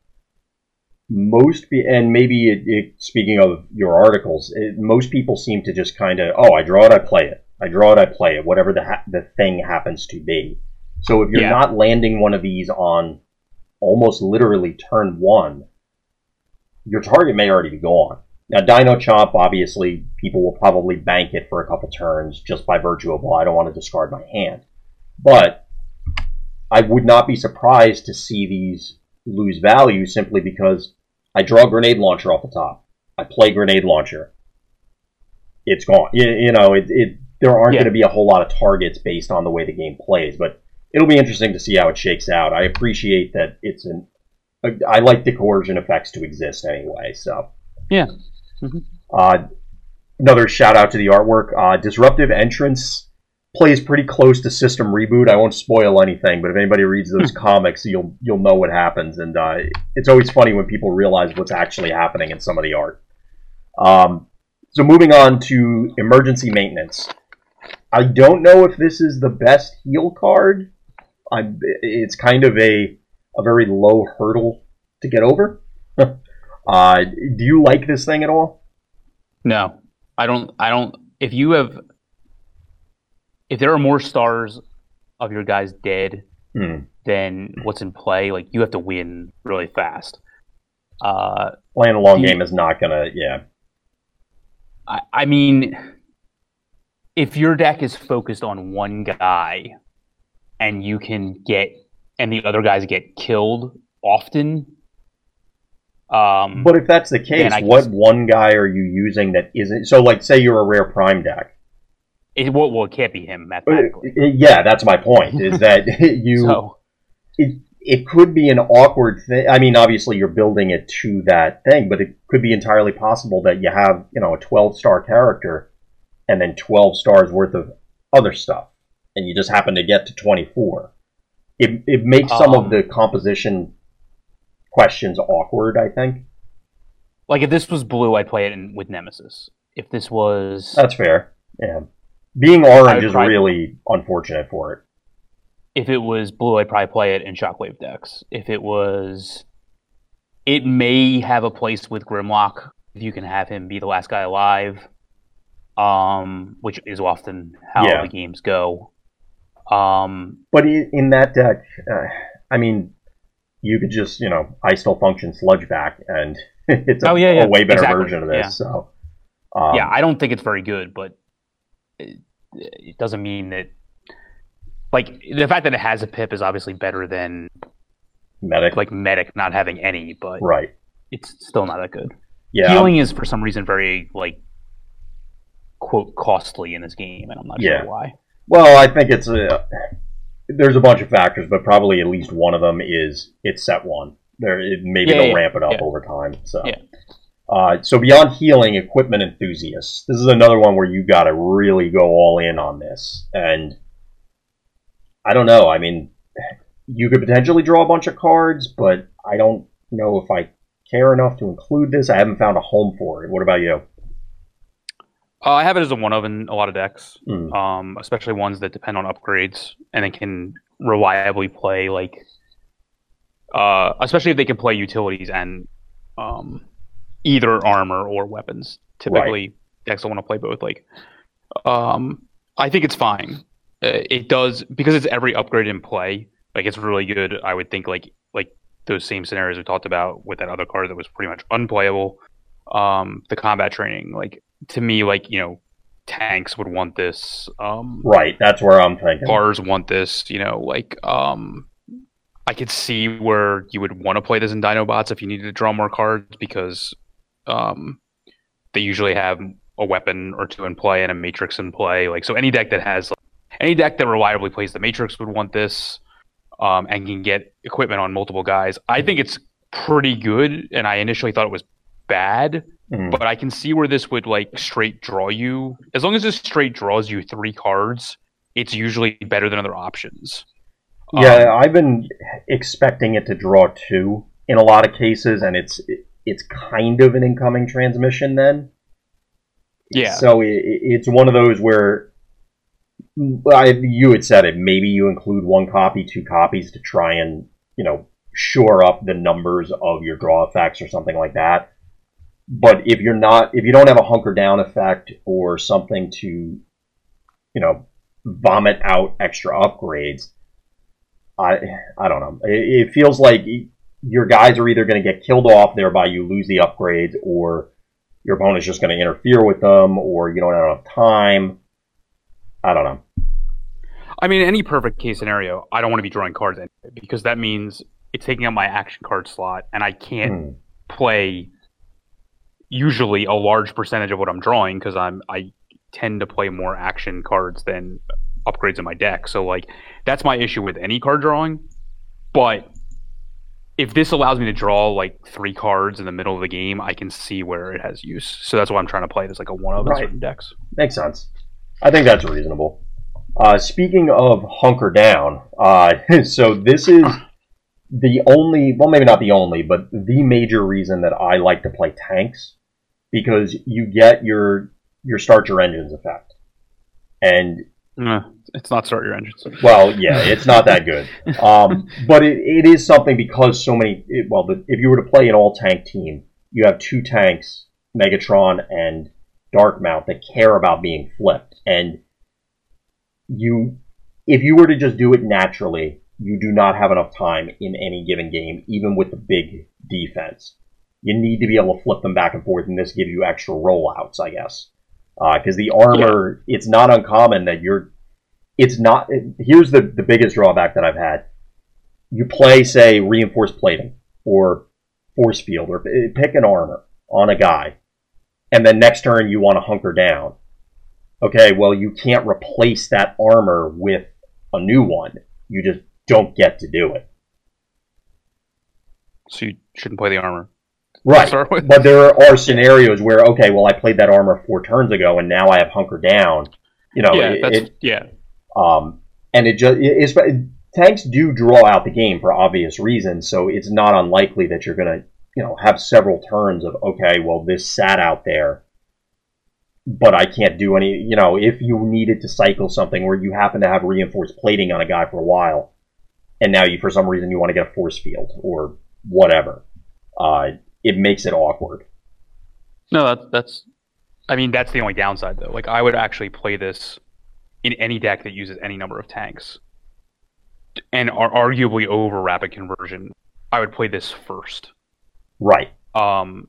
Most, be- and maybe it, it, speaking of your articles, it, most people seem to just kind of, oh, I draw it, I play it. I draw it, I play it, whatever the ha- the thing happens to be. So, if you're Yeah. not landing one of these on almost literally turn one, your target may already be gone. Now, Dino Chomp, obviously, people will probably bank it for a couple turns just by virtue of, well, I don't want to discard my hand. But I would not be surprised to see these lose value simply because I draw Grenade Launcher off the top. I play Grenade Launcher. It's gone. You, you know, it, it, there aren't Yeah. going to be a whole lot of targets based on the way the game plays, but it'll be interesting to see how it shakes out. I appreciate that it's an. I like the coercion effects to exist anyway, so. Yeah. Mhm. Uh, another shout out to the artwork. Uh, Disruptive Entrance plays pretty close to System Reboot. I won't spoil anything, but if anybody reads those comics, you'll you'll know what happens. And uh, it's always funny when people realize what's actually happening in some of the art. Um, so moving on to Emergency Maintenance. I don't know if this is the best heal card. I'm, it's kind of a a very low hurdle to get over. uh, do you like this thing at all? No, I don't. I don't. If you have, if there are more stars of your guys dead Hmm. than what's in play, like you have to win really fast. Uh, Playing a long The- game is not gonna. Yeah, I, I mean, if your deck is focused on one guy, and you can get, and the other guys get killed often. Um, but if that's the case, what one guy are you using that isn't? So, like, say you're a rare prime deck. it, well, well, it can't be him Uh, mathematically. Yeah, that's my point. Is that you? so it it could be an awkward thing. I mean, obviously you're building it to that thing, but it could be entirely possible that you have you know a 12 star character and then 12 stars worth of other stuff, and you just happen to get to 24. It it makes some of Um, the composition questions awkward. I think like if this was blue, I'd play it in, with Nemesis. If this was that's fair. Yeah, being orange is really unfortunate for it. if it was blue, I'd probably play it in Shockwave decks. If it was, it may have a place with Grimlock if you can have him be the last guy alive, um, which is often how Yeah. the games go. Um, But in that deck, uh, I mean, you could just, you know, I still function sludge back, and it's a, Oh, yeah, yeah, a way better exactly, version of this. yeah. So, um, yeah, I don't think it's very good, but it, it doesn't mean that. Like the fact that it has a pip is obviously better than medic, like medic not having any, but right? it's still not that good. Yeah, Healing is for some reason very like quote costly in this game, and I'm not Yeah. sure why. Well, I think it's a. There's a bunch of factors, but probably at least one of them is it's set one. There, it, maybe Yeah, they'll yeah, ramp it up yeah. over time. So, Yeah. uh, so beyond healing, equipment enthusiasts. This is another one where you got to really go all in on this, and I don't know. I mean, you could potentially draw a bunch of cards, but I don't know if I care enough to include this. I haven't found a home for it. What about you? Uh, I have it as a one of in a lot of decks, Hmm. um, especially ones that depend on upgrades and it can reliably play like, uh, especially if they can play utilities and um, either armor or weapons. Typically, decks will want to play both. Like, um, I think it's fine. Uh, it does because it's every upgrade in play. Like, it's really good. I would think like like those same scenarios we talked about with that other card that was pretty much unplayable. Um, the combat training, like to me, like you know, tanks would want this. Um, Right, that's where I'm thinking. bars want this. You know, like um, I could see where you would want to play this in Dinobots if you needed to draw more cards because um, they usually have a weapon or two in play and a matrix in play. Like so, any deck that has like, any deck that reliably plays the matrix would want this um, and can get equipment on multiple guys. I think it's pretty good, and I initially thought it was bad Mhm. but I can see where this would like straight draw you. As long as this straight draws you three cards, it's usually better than other options. Yeah, Um, I've been expecting it to draw two in a lot of cases, and it's it's kind of an incoming transmission then. yeah. So it, it's one of those where I, you had said it. Maybe you include one copy, two copies to try and you know shore up the numbers of your draw effects or something like that. But if you're not, if you don't have a hunker down effect or something to, you know, vomit out extra upgrades, I I don't know. It, it feels like your guys are either going to get killed off, thereby you lose the upgrades, or your opponent's just going to interfere with them, or you don't have enough time. I don't know. I mean, any perfect case scenario, I don't want to be drawing cards anyway, because that means it's taking up my action card slot, and I can't Hmm. play usually a large percentage of what I'm drawing because I'm I tend to play more action cards than upgrades in my deck. So like that's my issue with any card drawing. But if this allows me to draw like three cards in the middle of the game, I can see where it has use. So that's why I'm trying to play it as like a one of in Right. certain decks. Makes sense. I think that's reasonable. Uh, speaking of hunker down, uh, so this is the only, well, maybe not the only, but the major reason that I like to play tanks because you get your your start your engines effect, and Eh, it's not start your engines. Well, yeah, it's not that good. Um, but it, it is something because so many. It, well, the, if you were to play an all tank team, you have two tanks, Megatron and Darkmount, that care about being flipped, and you, if you were to just do it naturally, you do not have enough time in any given game, even with the big defense. You need to be able to flip them back and forth, and this gives you extra rollouts, I guess. Because uh, the armor, yeah. it's not uncommon that you're. It's not. Here's the, the biggest drawback that I've had. You play, say, reinforced plating or force field, or pick an armor on a guy, and then next turn you want to hunker down. Okay, well, you can't replace that armor with a new one. You just don't get to do it. So you shouldn't play the armor. Right. But there are scenarios where, okay, well, I played that armor four turns ago, and now I have hunker down. You know, yeah, it, it, yeah. Um, and it just it's, tanks do draw out the game for obvious reasons, so it's not unlikely that you're going to, you know, have several turns of okay, well, this sat out there, but I can't do any. You know, if you needed to cycle something where you happen to have reinforced plating on a guy for a while, and now you for some reason you want to get a force field or whatever. Uh, it makes it awkward. No, that's that's. I mean, that's the only downside though. Like, I would actually play this in any deck that uses any number of tanks, and are arguably over rapid conversion. I would play this first. Right. Um.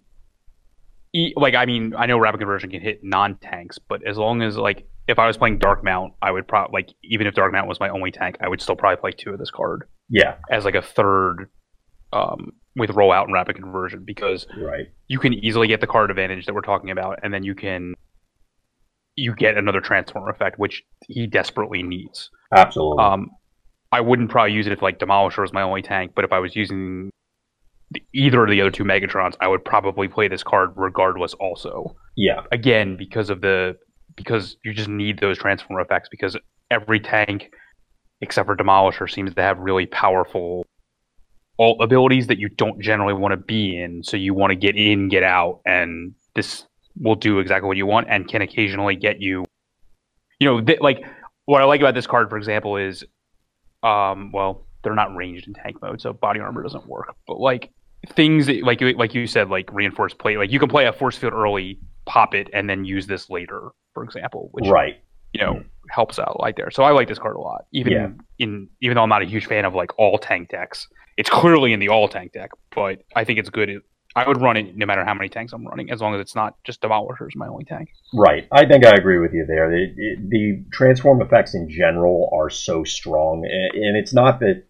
E- like, I mean, I know rapid conversion can hit non-tanks, but as long as like if I was playing Darkmount, I would probably like even if Darkmount was my only tank, I would still probably play two of this card. Yeah. As like a third um, with rollout and rapid conversion because right. you can easily get the card advantage that we're talking about, and then you can you get another transform effect, which he desperately needs. Absolutely. Um, I wouldn't probably use it if like Demolisher was my only tank, but if I was using either of the other two Megatrons, I would probably play this card regardless. Also, yeah. Again, because of the because you just need those transform effects because every tank except for Demolisher seems to have really powerful alt abilities that you don't generally want to be in. So you want to get in, get out, and this will do exactly what you want and can occasionally get you. You know, th- like what I like about this card, for example, is, um, well, they're not ranged in tank mode, so body armor doesn't work. But like things that, like like you said, like reinforced plate, like you can play a force field early, pop it, and then use this later, for example. Which, right. You know, helps out like there. So I like this card a lot. Even yeah. in even though I'm not a huge fan of like all tank decks. It's clearly in the all tank deck, but I think it's good. I would run it no matter how many tanks I'm running, as long as it's not just Demolishers my only tank. Right. I think I agree with you there. The, the transform effects in general are so strong, and it's not that.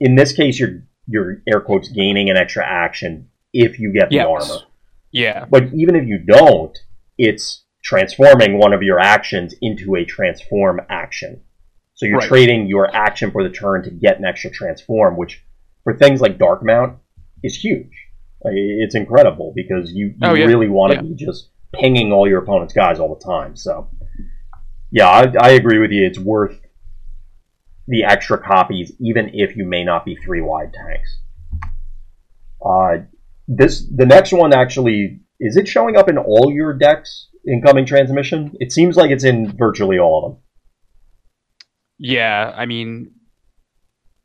In this case, you're you're air quotes gaining an extra action if you get the yes. armor. Yeah. But even if you don't, it's transforming one of your actions into a transform action. So you're right. trading your action for the turn to get an extra transform, which for things like Darkmount is huge. It's incredible because you, you oh, yeah. really want to yeah. be just pinging all your opponent's guys all the time. So, yeah, I, I agree with you. It's worth the extra copies, even if you may not be three wide tanks. Uh, this the next one actually is it showing up in all your decks? Incoming transmission. It seems like it's in virtually all of them. Yeah, I mean,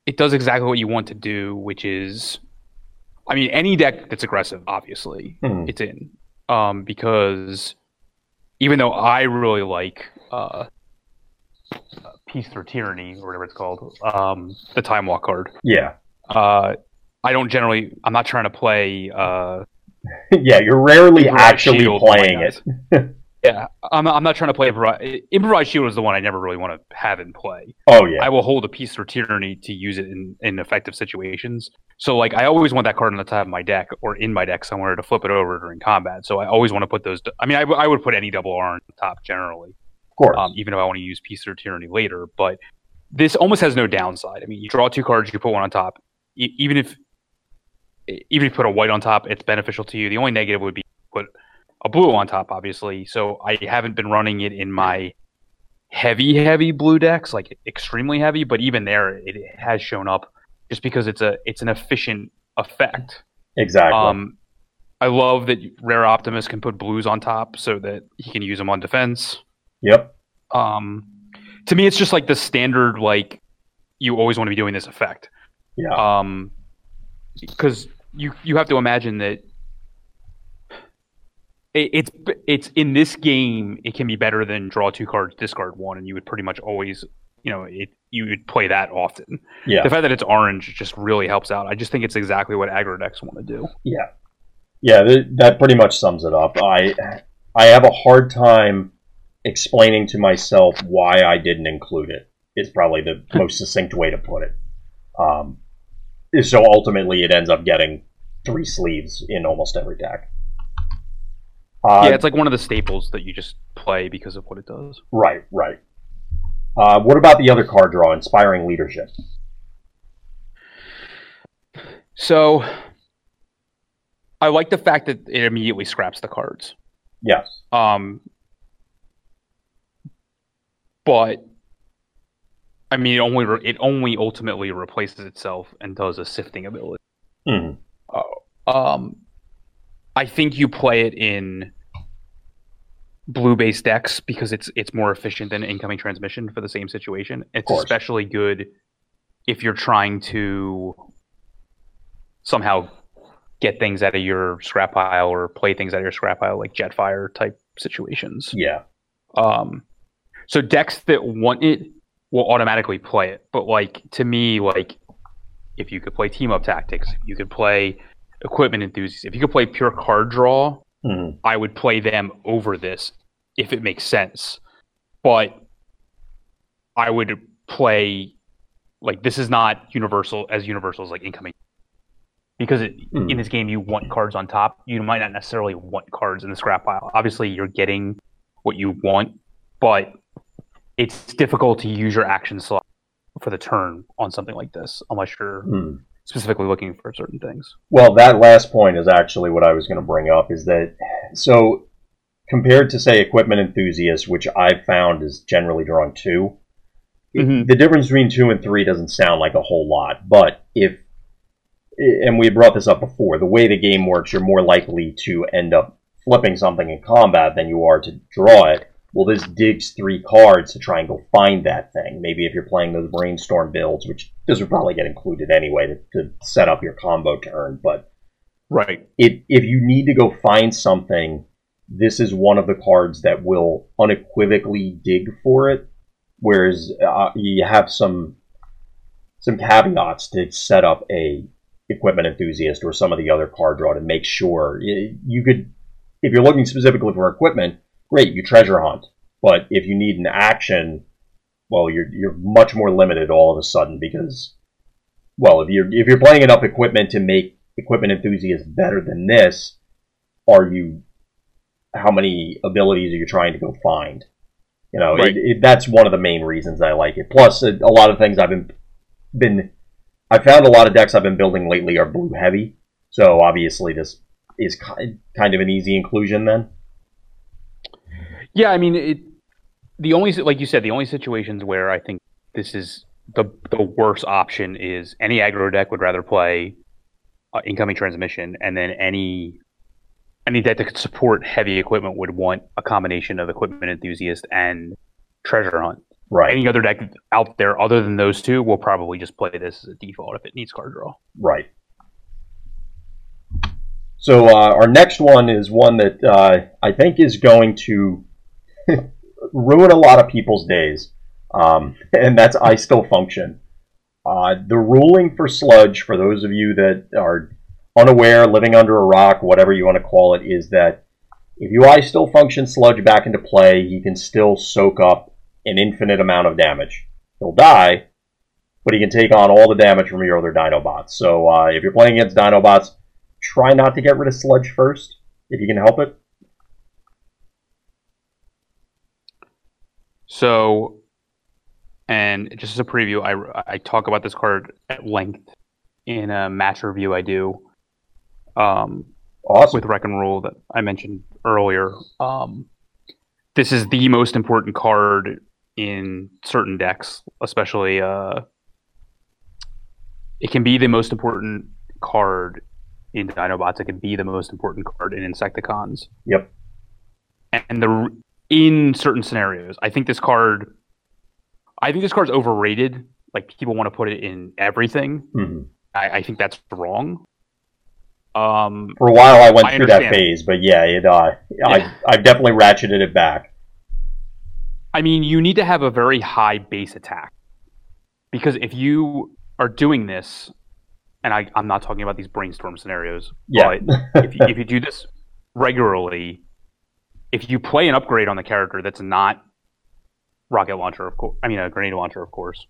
it does exactly what you want to do, which is, I mean, any deck that's aggressive, obviously, mm-hmm. it's in. Um, because even though I really like uh, Peace Through Tyranny or whatever it's called, um, the Time Walk card. Yeah. Uh, I don't generally. I'm not trying to play. Uh, yeah, you're rarely actually playing it. Yeah, I'm, I'm not trying to play improvise. Improvised Shield is the one I never really want to have in play. Oh yeah, I will hold a Peace Through Tyranny to use it in, in effective situations. So like I always want that card on the top of my deck or in my deck somewhere to flip it over during combat. So I always want to put those. I mean, I, I would put any double R on top generally. Of course. Um, even if I want to use Peace Through Tyranny later, but this almost has no downside. I mean, you draw two cards, you put one on top. E- even if even if you put a white on top, it's beneficial to you. The only negative would be put a blue on top, obviously. So I haven't been running it in my heavy, heavy blue decks, like extremely heavy. But even there, it has shown up just because it's a it's an efficient effect. Exactly. Um, I love that Rare Optimus can put blues on top so that he can use them on defense. Yep. Um, to me, it's just like the standard like you always want to be doing this effect. Yeah. Um, because you you have to imagine that it, it's it's in this game it can be better than draw two cards, discard one, and you would pretty much always you know it you would play that often. Yeah. The fact that it's orange just really helps out. I just think it's exactly what aggro decks want to do. Yeah. Yeah, th- that pretty much sums it up. I I have a hard time explaining to myself why I didn't include it. it. Is probably the most succinct way to put it. Um, so ultimately, it ends up getting three sleeves in almost every deck. Uh, yeah, it's like one of the staples that you just play because of what it does. Right, right. Uh, what about the other card draw, Inspiring Leadership? So, I like the fact that it immediately scraps the cards. Yes. Um, but I mean, it only re- it only ultimately replaces itself and does a sifting ability. hmm Um, I think you play it in blue based decks because it's it's more efficient than incoming transmission for the same situation. It's especially good if you're trying to somehow get things out of your scrap pile or play things out of your scrap pile like Jetfire type situations. Yeah. Um, so decks that want it will automatically play it. But like to me, like if you could play team up tactics, if you could play equipment enthusiasts, if you could play pure card draw, hmm I would play them over this if it makes sense. But I would play like this is not universal as universal as like incoming because it, Hmm. in this game you want cards on top. You might not necessarily want cards in the scrap pile. Obviously, you're getting what you want, but it's difficult to use your action slot for the turn on something like this unless you're Hmm. specifically looking for certain things. Well, that last point is actually what I was going to bring up. Is that so? Compared to say equipment enthusiast, which I've found is generally drawing 2 Mhm. the difference between two and three doesn't sound like a whole lot. But if and we brought this up before, the way the game works, you're more likely to end up flipping something in combat than you are to draw it. Well, this digs three cards to try and go find that thing. Maybe if you're playing those brainstorm builds, which this would probably get included anyway to, to set up your combo turn, but Right. if if you need to go find something, this is one of the cards that will unequivocally dig for it. Whereas uh, you have some some caveats to set up a equipment enthusiast or some of the other card draw to make sure you could. If you're looking specifically for equipment, great, you treasure hunt. But if you need an action, well, you're you're much more limited all of a sudden because, well, if you're if you're playing enough equipment to make equipment enthusiasts better than this, are you? How many abilities are you trying to go find? You know, Right. it, it, that's one of the main reasons I like it. Plus, a, a lot of things I've been been I found a lot of decks I've been building lately are blue heavy, so obviously this is kind of an easy inclusion then. Yeah, I mean, it. The only, like you said, the only situations where I think this is the the worst option is any aggro deck would rather play uh, incoming transmission, and then any any deck that could support heavy equipment would want a combination of equipment enthusiast and treasure hunt. Right, Any other deck out there other than those two will probably just play this as a default if it needs card draw. right. So uh, our next one is one that uh, I think is going to ruin a lot of people's days, um, and that's I still function. Uh, the ruling for sludge, for those of you that are unaware, living under a rock, whatever you want to call it, is that if you I still function sludge back into play, he can still soak up an infinite amount of damage. He'll die, but he can take on all the damage from your other Dinobots. So uh, if you're playing against Dinobots, try not to get rid of sludge first if you can help it. So, and just as a preview, I, I talk about this card at length in a match review I do um, Awesome. with Wreck and Rule that I mentioned earlier. Um, this is the most important card in certain decks, especially. Uh, it can be the most important card in Dinobots. It can be the most important card in Insecticons. Yep. And the in certain scenarios, I think this card I think this card's overrated. Like people want to put it in everything. hmm I, I think that's wrong. Um, For a while, I went I through that phase, but yeah, it. Uh, Yeah. I I've definitely ratcheted it back. I mean, you need to have a very high base attack because if you are doing this, and I, I'm not talking about these brainstorm scenarios, Yeah. but if you, if you do this regularly, if you play an upgrade on the character that's not rocket launcher, of course, I mean a grenade launcher, of course,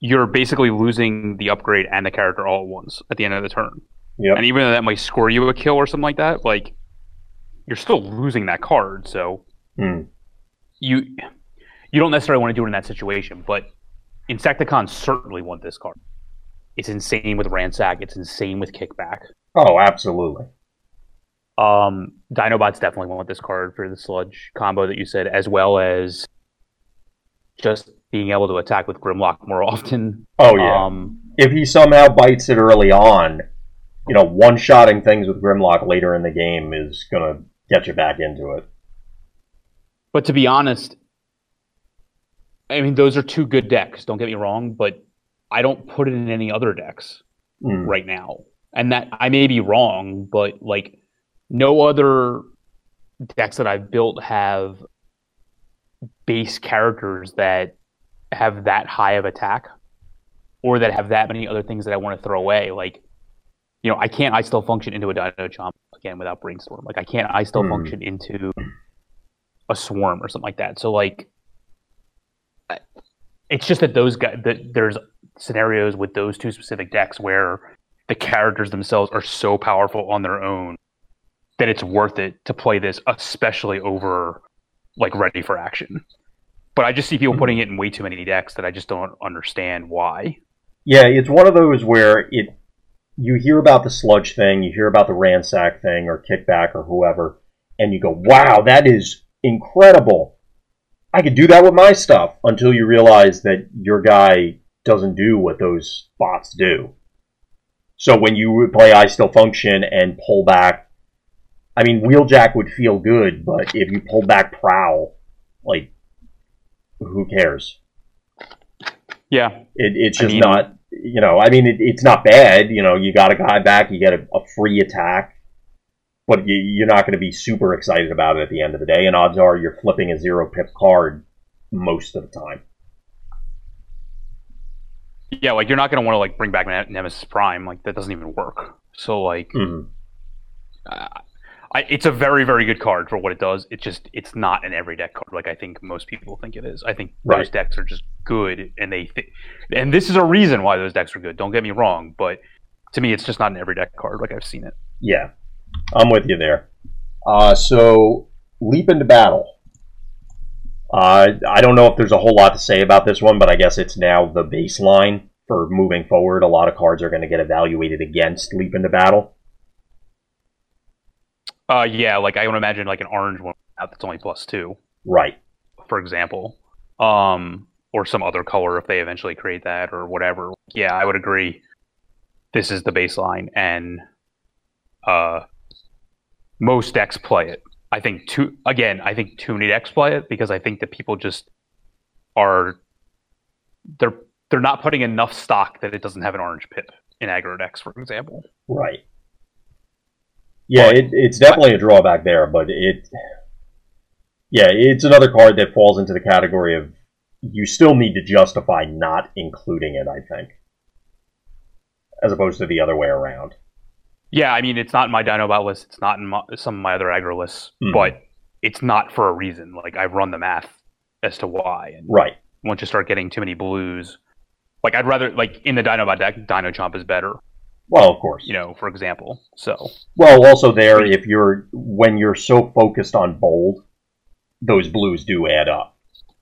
you're basically losing the upgrade and the character all at once at the end of the turn. Yep. And even though that might score you a kill or something like that, like you're still losing that card. So Hmm. you you don't necessarily want to do it in that situation, but Insecticons certainly want this card. It's insane with Ransack. It's insane with Kickback. Oh, absolutely. Um, Dinobots definitely want this card for the Sludge combo that you said, as well as just being able to attack with Grimlock more often. Oh yeah. Um, if he somehow bites it early on, you know, one shotting things with Grimlock later in the game is gonna get you back into it. but to be honest, I mean those are two good decks. Don't get me wrong, but I don't put it in any other decks. Mm. right now. And that I may be wrong, but like no other decks that I've built have base characters that have that high of attack or that have that many other things that I want to throw away. Like, you know, I can't I still function into a Dino Chomp again without brainstorm. Like I can't I still Hmm. function into a swarm or something like that. So like it's just that those guys that there's scenarios with those two specific decks where the characters themselves are so powerful on their own that it's worth it to play this, especially over like ready for action. But I just see people hmm. putting it in way too many decks that I just don't understand why. Yeah, it's one of those where it you hear about the sludge thing, you hear about the ransack thing or kickback or whoever, and you go, "Wow, that is incredible! I could do that with my stuff." Until you realize that your guy doesn't do what those bots do. So when you play I Still Function and pull back, I mean, Wheeljack would feel good, but if you pull back Prowl, like, who cares? Yeah, It, it's I just mean- not, you know, I mean, it, it's not bad. You know, you got a guy back, you get a, a free attack, but you, you're not going to be super excited about it at the end of the day. And odds are you're flipping a zero pip card most of the time. yeah, like you're not gonna want to like bring back Ne- Nemesis Prime. Like that doesn't even work. So like, Mhm. uh, I, it's a very very good card for what it does. It just it's not an every deck card like I think most people think it is. I think those decks are just good, and they th- and this is a reason why those decks are good. Don't get me wrong, but to me, it's just not an every deck card like I've seen it. Yeah, I'm with you there. Uh, so, leap into battle. Uh, I don't know if there's a whole lot to say about this one, but I guess it's now the baseline for moving forward. A lot of cards are going to get evaluated against leap into battle. Uh, yeah, like I would imagine like an orange one that's only plus two. Right. for example, um, or some other color if they eventually create that or whatever. Yeah, I would agree. This is the baseline, and uh, most decks play it. I think two again. I think too many decks play it because I think that people just are they're they're not putting enough stock that it doesn't have an orange pip in aggro decks, for example. Right. Yeah, But- it, it's definitely a drawback there, but it. Yeah, it's another card that falls into the category of you still need to justify not including it. I think, as opposed to the other way around. Yeah, I mean it's not in my Dinobot list. It's not in my, some of my other aggro lists, Mhm. but it's not for a reason. Like I've run the math as to why, and Right. once you start getting too many blues, like I'd rather like in the Dinobot deck, Dino Chomp is better. Well, of course. You know, for example. So Well, also there, if you're when you're so focused on bold, those blues do add up.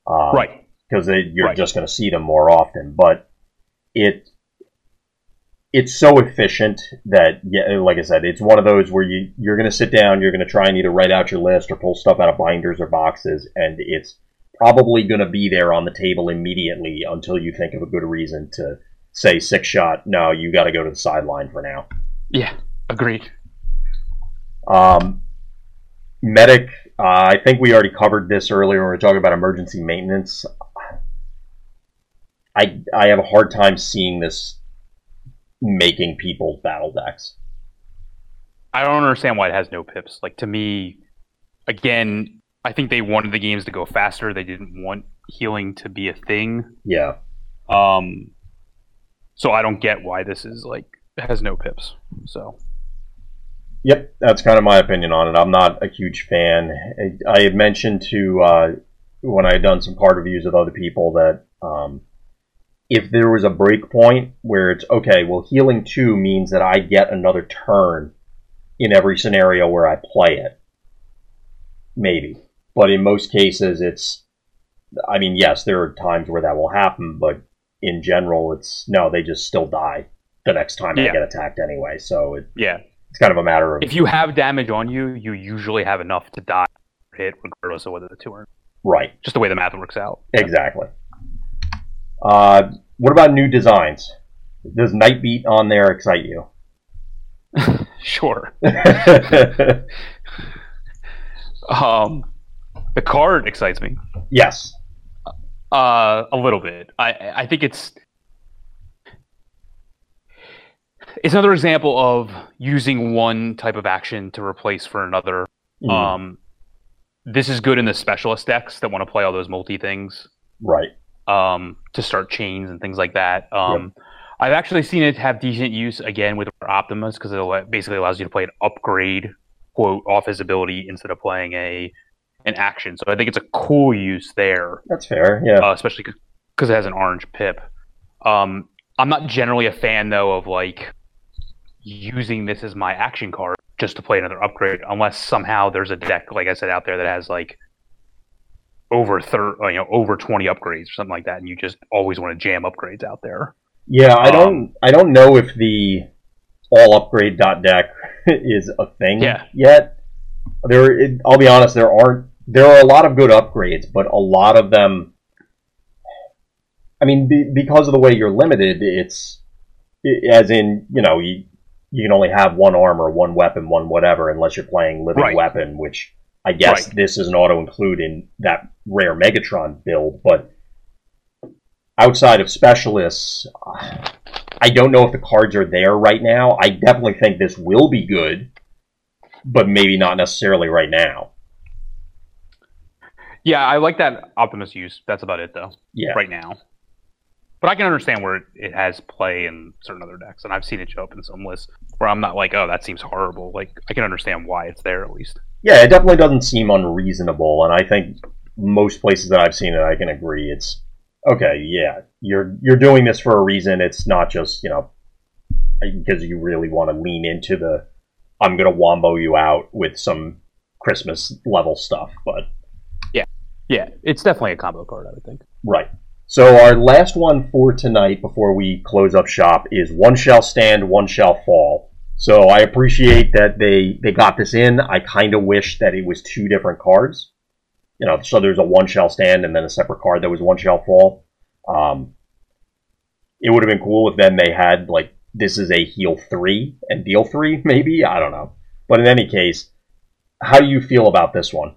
Um, right, because you're Right. just going to see them more often. But it it's so efficient that yeah, like I said, it's one of those where you you're going to sit down, you're going to try and either write out your list or pull stuff out of binders or boxes, and it's probably going to be there on the table immediately until you think of a good reason to say Sixshot. No, you got to go to the sideline for now. yeah, agreed. Um, medic, uh, I think we already covered this earlier when we were talking about emergency maintenance. I I have a hard time seeing this making people's battle decks. I don't understand why it has no pips. Like to me, again, I think they wanted the games to go faster. They didn't want healing to be a thing. Yeah. Um. So I don't get why this is like has no pips. So. Yep, that's kind of my opinion on it. I'm not a huge fan. I, I had mentioned to uh, when I had done some card reviews with other people that um, if there was a break point where it's okay, well, healing two means that I get another turn in every scenario where I play it. Maybe. But in most cases, it's, I mean, yes, there are times where that will happen, but in general, it's no, they just still die the next time Yeah. they get attacked anyway. So it, Yeah. it's kind of a matter of If you have damage on you, you usually have enough to die hit, regardless of whether the two are right. just the way the math works out. Exactly. Uh, what about new designs? Does Nightbeat on there excite you? Sure. Um, the card excites me. yes. Uh, a little bit. I I think it's it's another example of using one type of action to replace for another. Mm, Um, this is good in the specialist decks that want to play all those multi things. right. um, to start chains and things like that. Um, I've actually seen it have decent use again with Optimus because it basically allows you to play an upgrade quote off his ability instead of playing a an action. So I think it's a cool use there, That's fair. Yeah. uh, especially because it has an orange pip. Um, I'm not generally a fan though of like using this as my action card just to play another upgrade, unless somehow there's a deck like I said out there that has like over thir- uh, you know over 20 upgrades or something like that and you just always want to jam upgrades out there yeah. I um, don't. I don't know if the all upgrade dot deck is a thing Yeah. yet. There. It, I'll be honest. There aren't. There are a lot of good upgrades, but a lot of them. I mean, be, because of the way you're limited, it's i as in you know you you can only have one armor, one weapon, one whatever, unless you're playing living Right. weapon, which I guess Right. this is an auto include in that rare Megatron build. But outside of specialists, I don't know if the cards are there right now. I definitely think this will be good, but maybe not necessarily right now. Yeah i like that optimus use that's about it though Yeah. right now but i can understand where it, has play in certain other decks and i've seen it show up in some lists where i'm not like oh that seems horrible like i can understand why it's there at least Yeah, it definitely doesn't seem unreasonable, and I think most places that I've seen it, I can agree. It's okay. Yeah, you're you're doing this for a reason. It's not just you know because you really want to lean into the I'm gonna wombo you out with some Christmas level stuff. But yeah it's definitely a combo card i would think right. So our last one for tonight before we close up shop is one shall stand, one shall fall. So I appreciate that they they got this in. I kind of wish that it was two different cards. You know, so there's a one shall stand and then a separate card that was one shall fall. Um, it would have been cool if then they had like this is a heal three and deal three, maybe I don't know. But in any case, how do you feel about this one?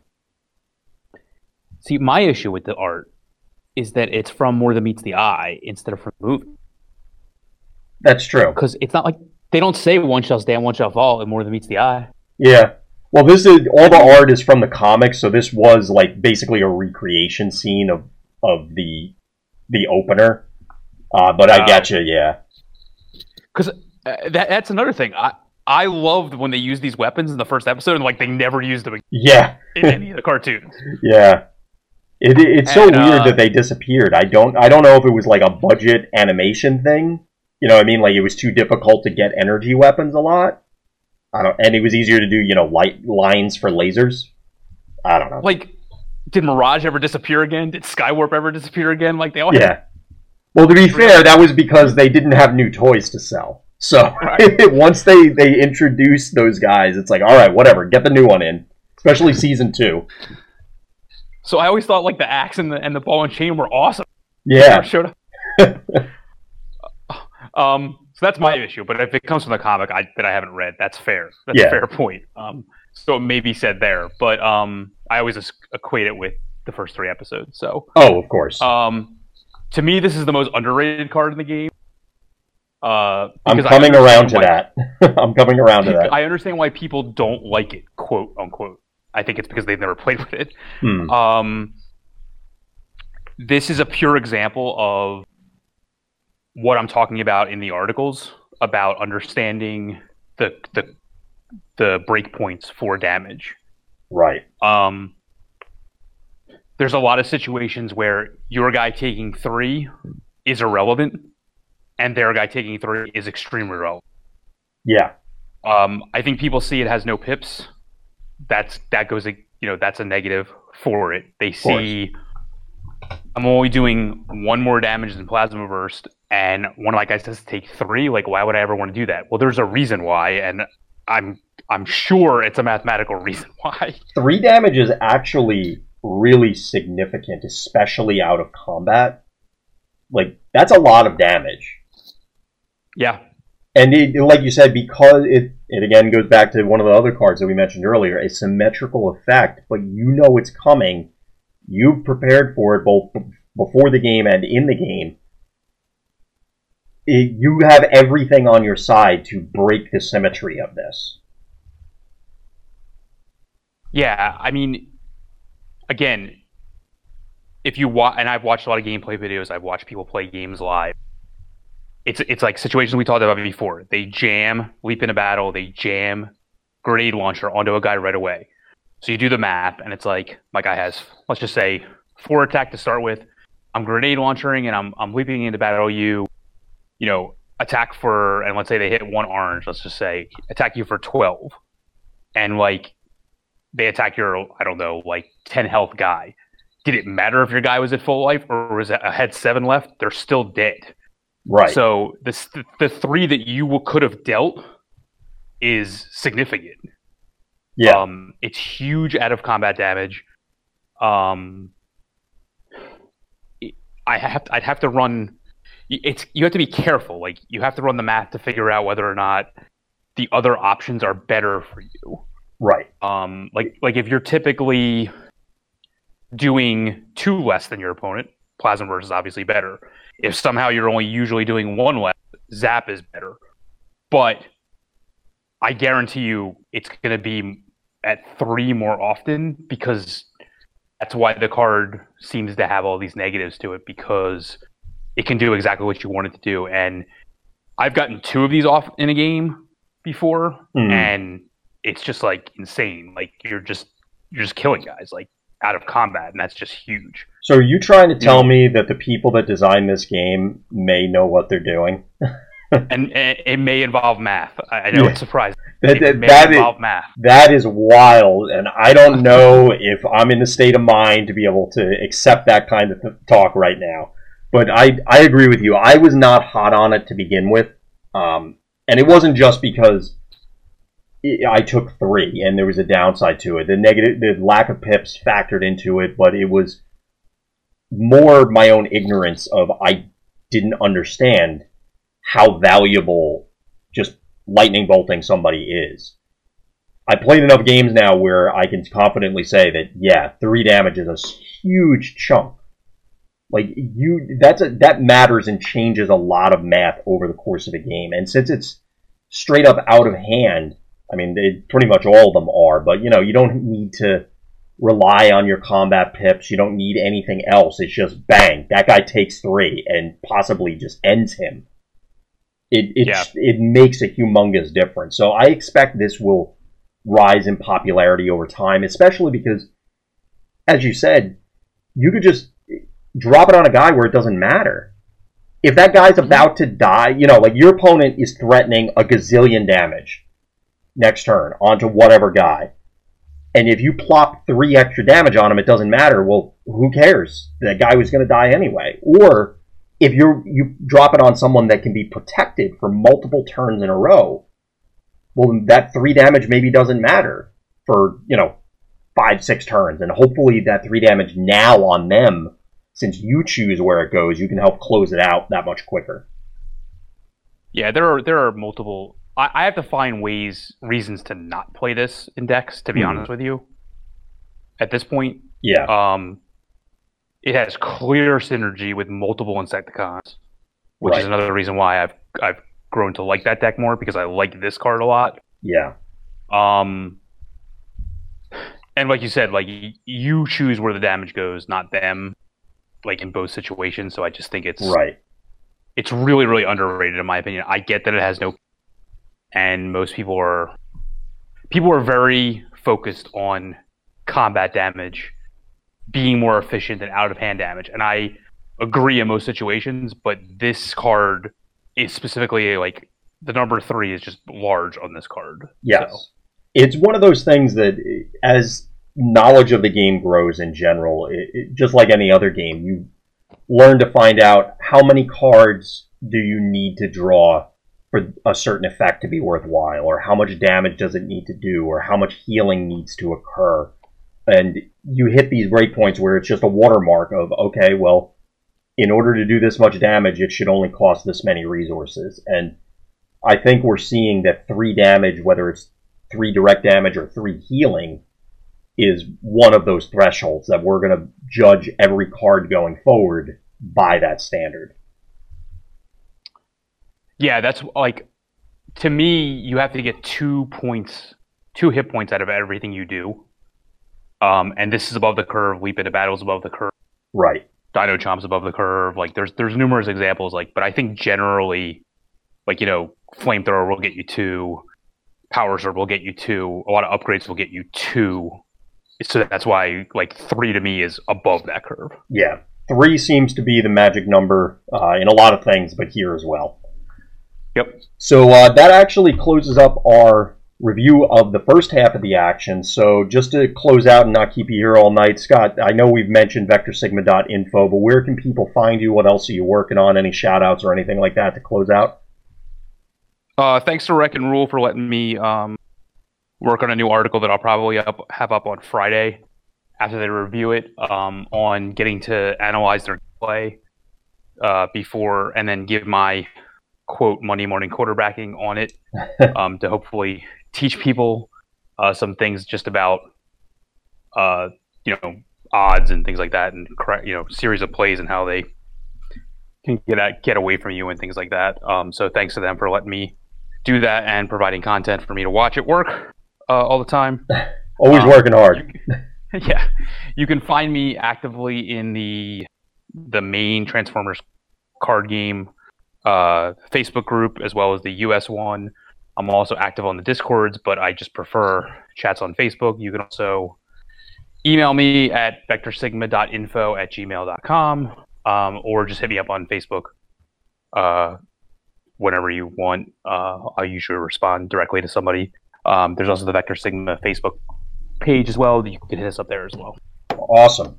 See my issue with the art is that it's from more than meets the eye instead of from the movie That's true. because it's not like they don't say one shall stand one shall fall and more than meets the eye Yeah. Well, this is all the art is from the comics, so this was like basically a recreation scene of of the the opener. Uh, but I Oh. get you. Yeah. because uh, that, that's another thing. I I loved when they used these weapons in the first episode, and like they never used them Yeah. in any of the cartoons. Yeah. It, it's so And, weird uh, that they disappeared. I don't I don't know if it was like a budget animation thing. You know what I mean? Like it was too difficult to get energy weapons a lot. I don't and it was easier to do, you know, light lines for lasers. I don't know. Like, did Mirage ever disappear again? Did Skywarp ever disappear again? Like they all had Yeah. Well, to be fair, that was because they didn't have new toys to sell. So Right. once they they introduced those guys, it's like, all right, whatever, get the new one in. Especially season two. So I always thought like the axe and the and the ball and chain were awesome. Yeah, showed up. um, so that's my issue. But if it comes from the comic I, that I haven't read, that's fair. That's Yeah. a fair point. Um, so it may be said there, but um, I always equate it with the first three episodes. So Oh, of course. Um, to me, this is the most underrated card in the game. Uh, I'm coming around to understand that. I'm coming around to that. I understand why people don't like it, quote unquote. I think it's because they've never played with it. Hmm. Um, this is a pure example of what I'm talking about in the articles about understanding the the the breakpoints for damage. Right. Um, there's a lot of situations where your guy taking three is irrelevant, and their guy taking three is extremely relevant. Yeah. Um, I think people see it has no pips. That's that goes you know that's a negative for it. They see I'm only doing one more damage than plasma burst, and one of my guys to take three. Like, why would I ever want to do that? Well, there's a reason why, and I'm I'm sure it's a mathematical reason why. Three damage is actually really significant, especially out of combat. Like that's a lot of damage. Yeah, And it, like you said, because it it again goes back to one of the other cards that we mentioned earlier, a symmetrical effect, but you know it's coming. You've prepared for it both before the game and in the game. It, you have everything on your side to break the symmetry of this. Yeah, I mean, again, if you watch, and I've watched a lot of gameplay videos, I've watched people play games live. It's it's like situations we talked about before. They jam, leap into battle, they jam grenade launcher onto a guy right away. So you do the math, and it's like my guy has, let's just say, four attack to start with. I'm grenade launchering, and I'm I'm leaping into battle. You, you know, attack for, and let's say they hit one orange. Let's just say attack you for twelve, and like they attack your I don't know like ten health guy. Did it matter if your guy was at full life or was it had seven left? They're still dead. Right. So the the three that you could have dealt is significant. yeah. Um, it's huge out of combat damage. Um, I have I'd have to run. It's you have to be careful. Like you have to run the math to figure out whether or not the other options are better for you. right. Um, like like if you're typically doing two less than your opponent, plasma burst is obviously better. If somehow you're only usually doing one less, zap is better. But I guarantee you, it's going to be at three more often because that's why the card seems to have all these negatives to it because it can do exactly what you want it to do. And I've gotten two of these off in a game before, Hmm. and it's just like insane. Like you're just you're just killing guys like out of combat, and that's just huge. So are you trying to tell me that the people that design this game may know what they're doing? And, and it may involve math. I, I know Yeah. it's surprising. That, It may that is, involve math. that is wild, and I don't know if I'm in the state of mind to be able to accept that kind of th- talk right now. But I, I agree with you. I was not hot on it to begin with, um, and it wasn't just because i took three, and there was a downside to it. The negative, the lack of pips factored into it, but it was more my own ignorance of I didn't understand how valuable just lightning bolting somebody is. I played enough games now where I can confidently say that yeah, three damage is a huge chunk. Like you, that's a, that matters and changes a lot of math over the course of a game. And since it's straight up out of hand, I mean, they, pretty much all of them are. But you know, you don't need to rely on your combat pips. You don't need anything else. It's just bang, that guy takes three and possibly just ends him. It it Yeah. it makes a humongous difference. So I expect this will rise in popularity over time, especially because, as you said, you could just drop it on a guy where it doesn't matter. If that guy's mm-hmm. about to die, you know, like your opponent is threatening a gazillion damage next turn onto whatever guy. And if you plop three extra damage on him, it doesn't matter. Well, who cares? That guy was going to die anyway. Or if you you drop it on someone that can be protected for multiple turns in a row, well, that three damage maybe doesn't matter for you know five six turns, and hopefully that three damage now on them, since you choose where it goes, you can help close it out that much quicker. Yeah, there are there are multiple. I, I have to find ways, reasons to not play this in decks. To be Hmm. honest with you, at this point, Yeah, um, it has clear synergy with multiple Insecticons, which Right. is another reason why I've I've grown to like that deck more because I like this card a lot. Yeah. Um, and like you said, like y- you choose where the damage goes, not them. Like in both situations, so I just think it's Right. it's really really underrated in my opinion. I get that it has no, and most people are people are very focused on combat damage being more efficient than out of hand damage, and I agree in most situations. But this card is specifically like the number three is just large on this card. Yes. So, It's one of those things that, as knowledge of the game grows in general, it, it, just like any other game, you learn to find out how many cards do you need to draw for a certain effect to be worthwhile, or how much damage does it need to do, or how much healing needs to occur. And you hit these breakpoints where it's just a watermark of, okay, well, in order to do this much damage, it should only cost this many resources. And I think we're seeing that three damage, whether it's three direct damage or three healing, is one of those thresholds that we're going to judge every card going forward by that standard. Yeah, that's like to me, you have to get two points, two hit points out of everything you do. Um, and this is above the curve. Leap into battle is above the curve. Right. Dino Chomp's above the curve. Like there's there's numerous examples. Like, but I think generally, like you know, flamethrower will get you two, power sword will get you two. A lot of upgrades will get you two. So that's why like three to me is above that curve. Yeah. Three seems to be the magic number uh, in a lot of things, but here as well. Yep. So uh, that actually closes up our review of the first half of the action. So just to close out and not keep you here all night, Scott, I know we've mentioned vectorsigma.info, but where can people find you? What else are you working on? Any shout outs or anything like that to close out? Uh, thanks to Wreck and Rule for letting me um, work on a new article that I'll probably up, have up on Friday after they review it um, on getting to analyze their play uh, before and then give my quote Monday morning quarterbacking on it um, to hopefully teach people uh, some things just about uh, you know odds and things like that and you know series of plays and how they can get at, get away from you and things like that. Um, so thanks to them for letting me do that and providing content for me to watch at work uh, all the time. Always Um, working hard. yeah, you can find me actively in the the main Transformers card game uh, Facebook group as well as the US one. I'm also active on the Discords, but I just prefer chats on Facebook. You can also email me at vectorsigma.info at gmail.com um, or just hit me up on Facebook uh, whenever you want. Uh, I usually respond directly to somebody. Um, there's also the Vector Sigma Facebook page as well. You can hit us up there as well. Awesome.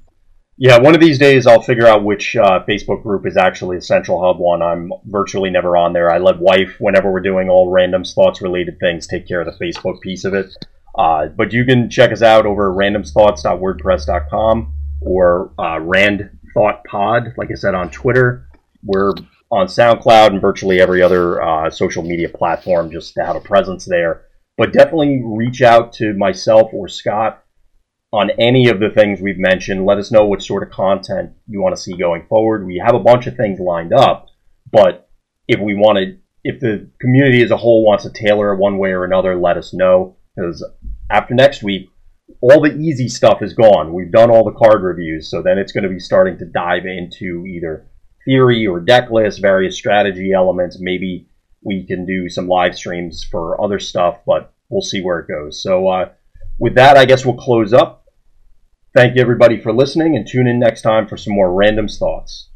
Yeah, one of these days I'll figure out which uh, Facebook group is actually the Central Hub one. I'm virtually never on there. I let wife, whenever we're doing all random thoughts related things, take care of the Facebook piece of it. Uh, but you can check us out over at randomthoughts.wordpress.com or uh, Rand Thought Pod, like I said, on Twitter. We're on SoundCloud and virtually every other uh, social media platform just to have a presence there. But definitely reach out to myself or Scott on any of the things we've mentioned. Let us know what sort of content you want to see going forward. We have a bunch of things lined up, but if we want to, if the community as a whole wants to tailor it one way or another, let us know. Because after next week, all the easy stuff is gone. We've done all the card reviews, so then it's going to be starting to dive into either theory or deck lists, various strategy elements. Maybe we can do some live streams for other stuff, but we'll see where it goes. So, uh, with that, I guess we'll close up. Thank you, everybody, for listening, and tune in next time for some more random thoughts.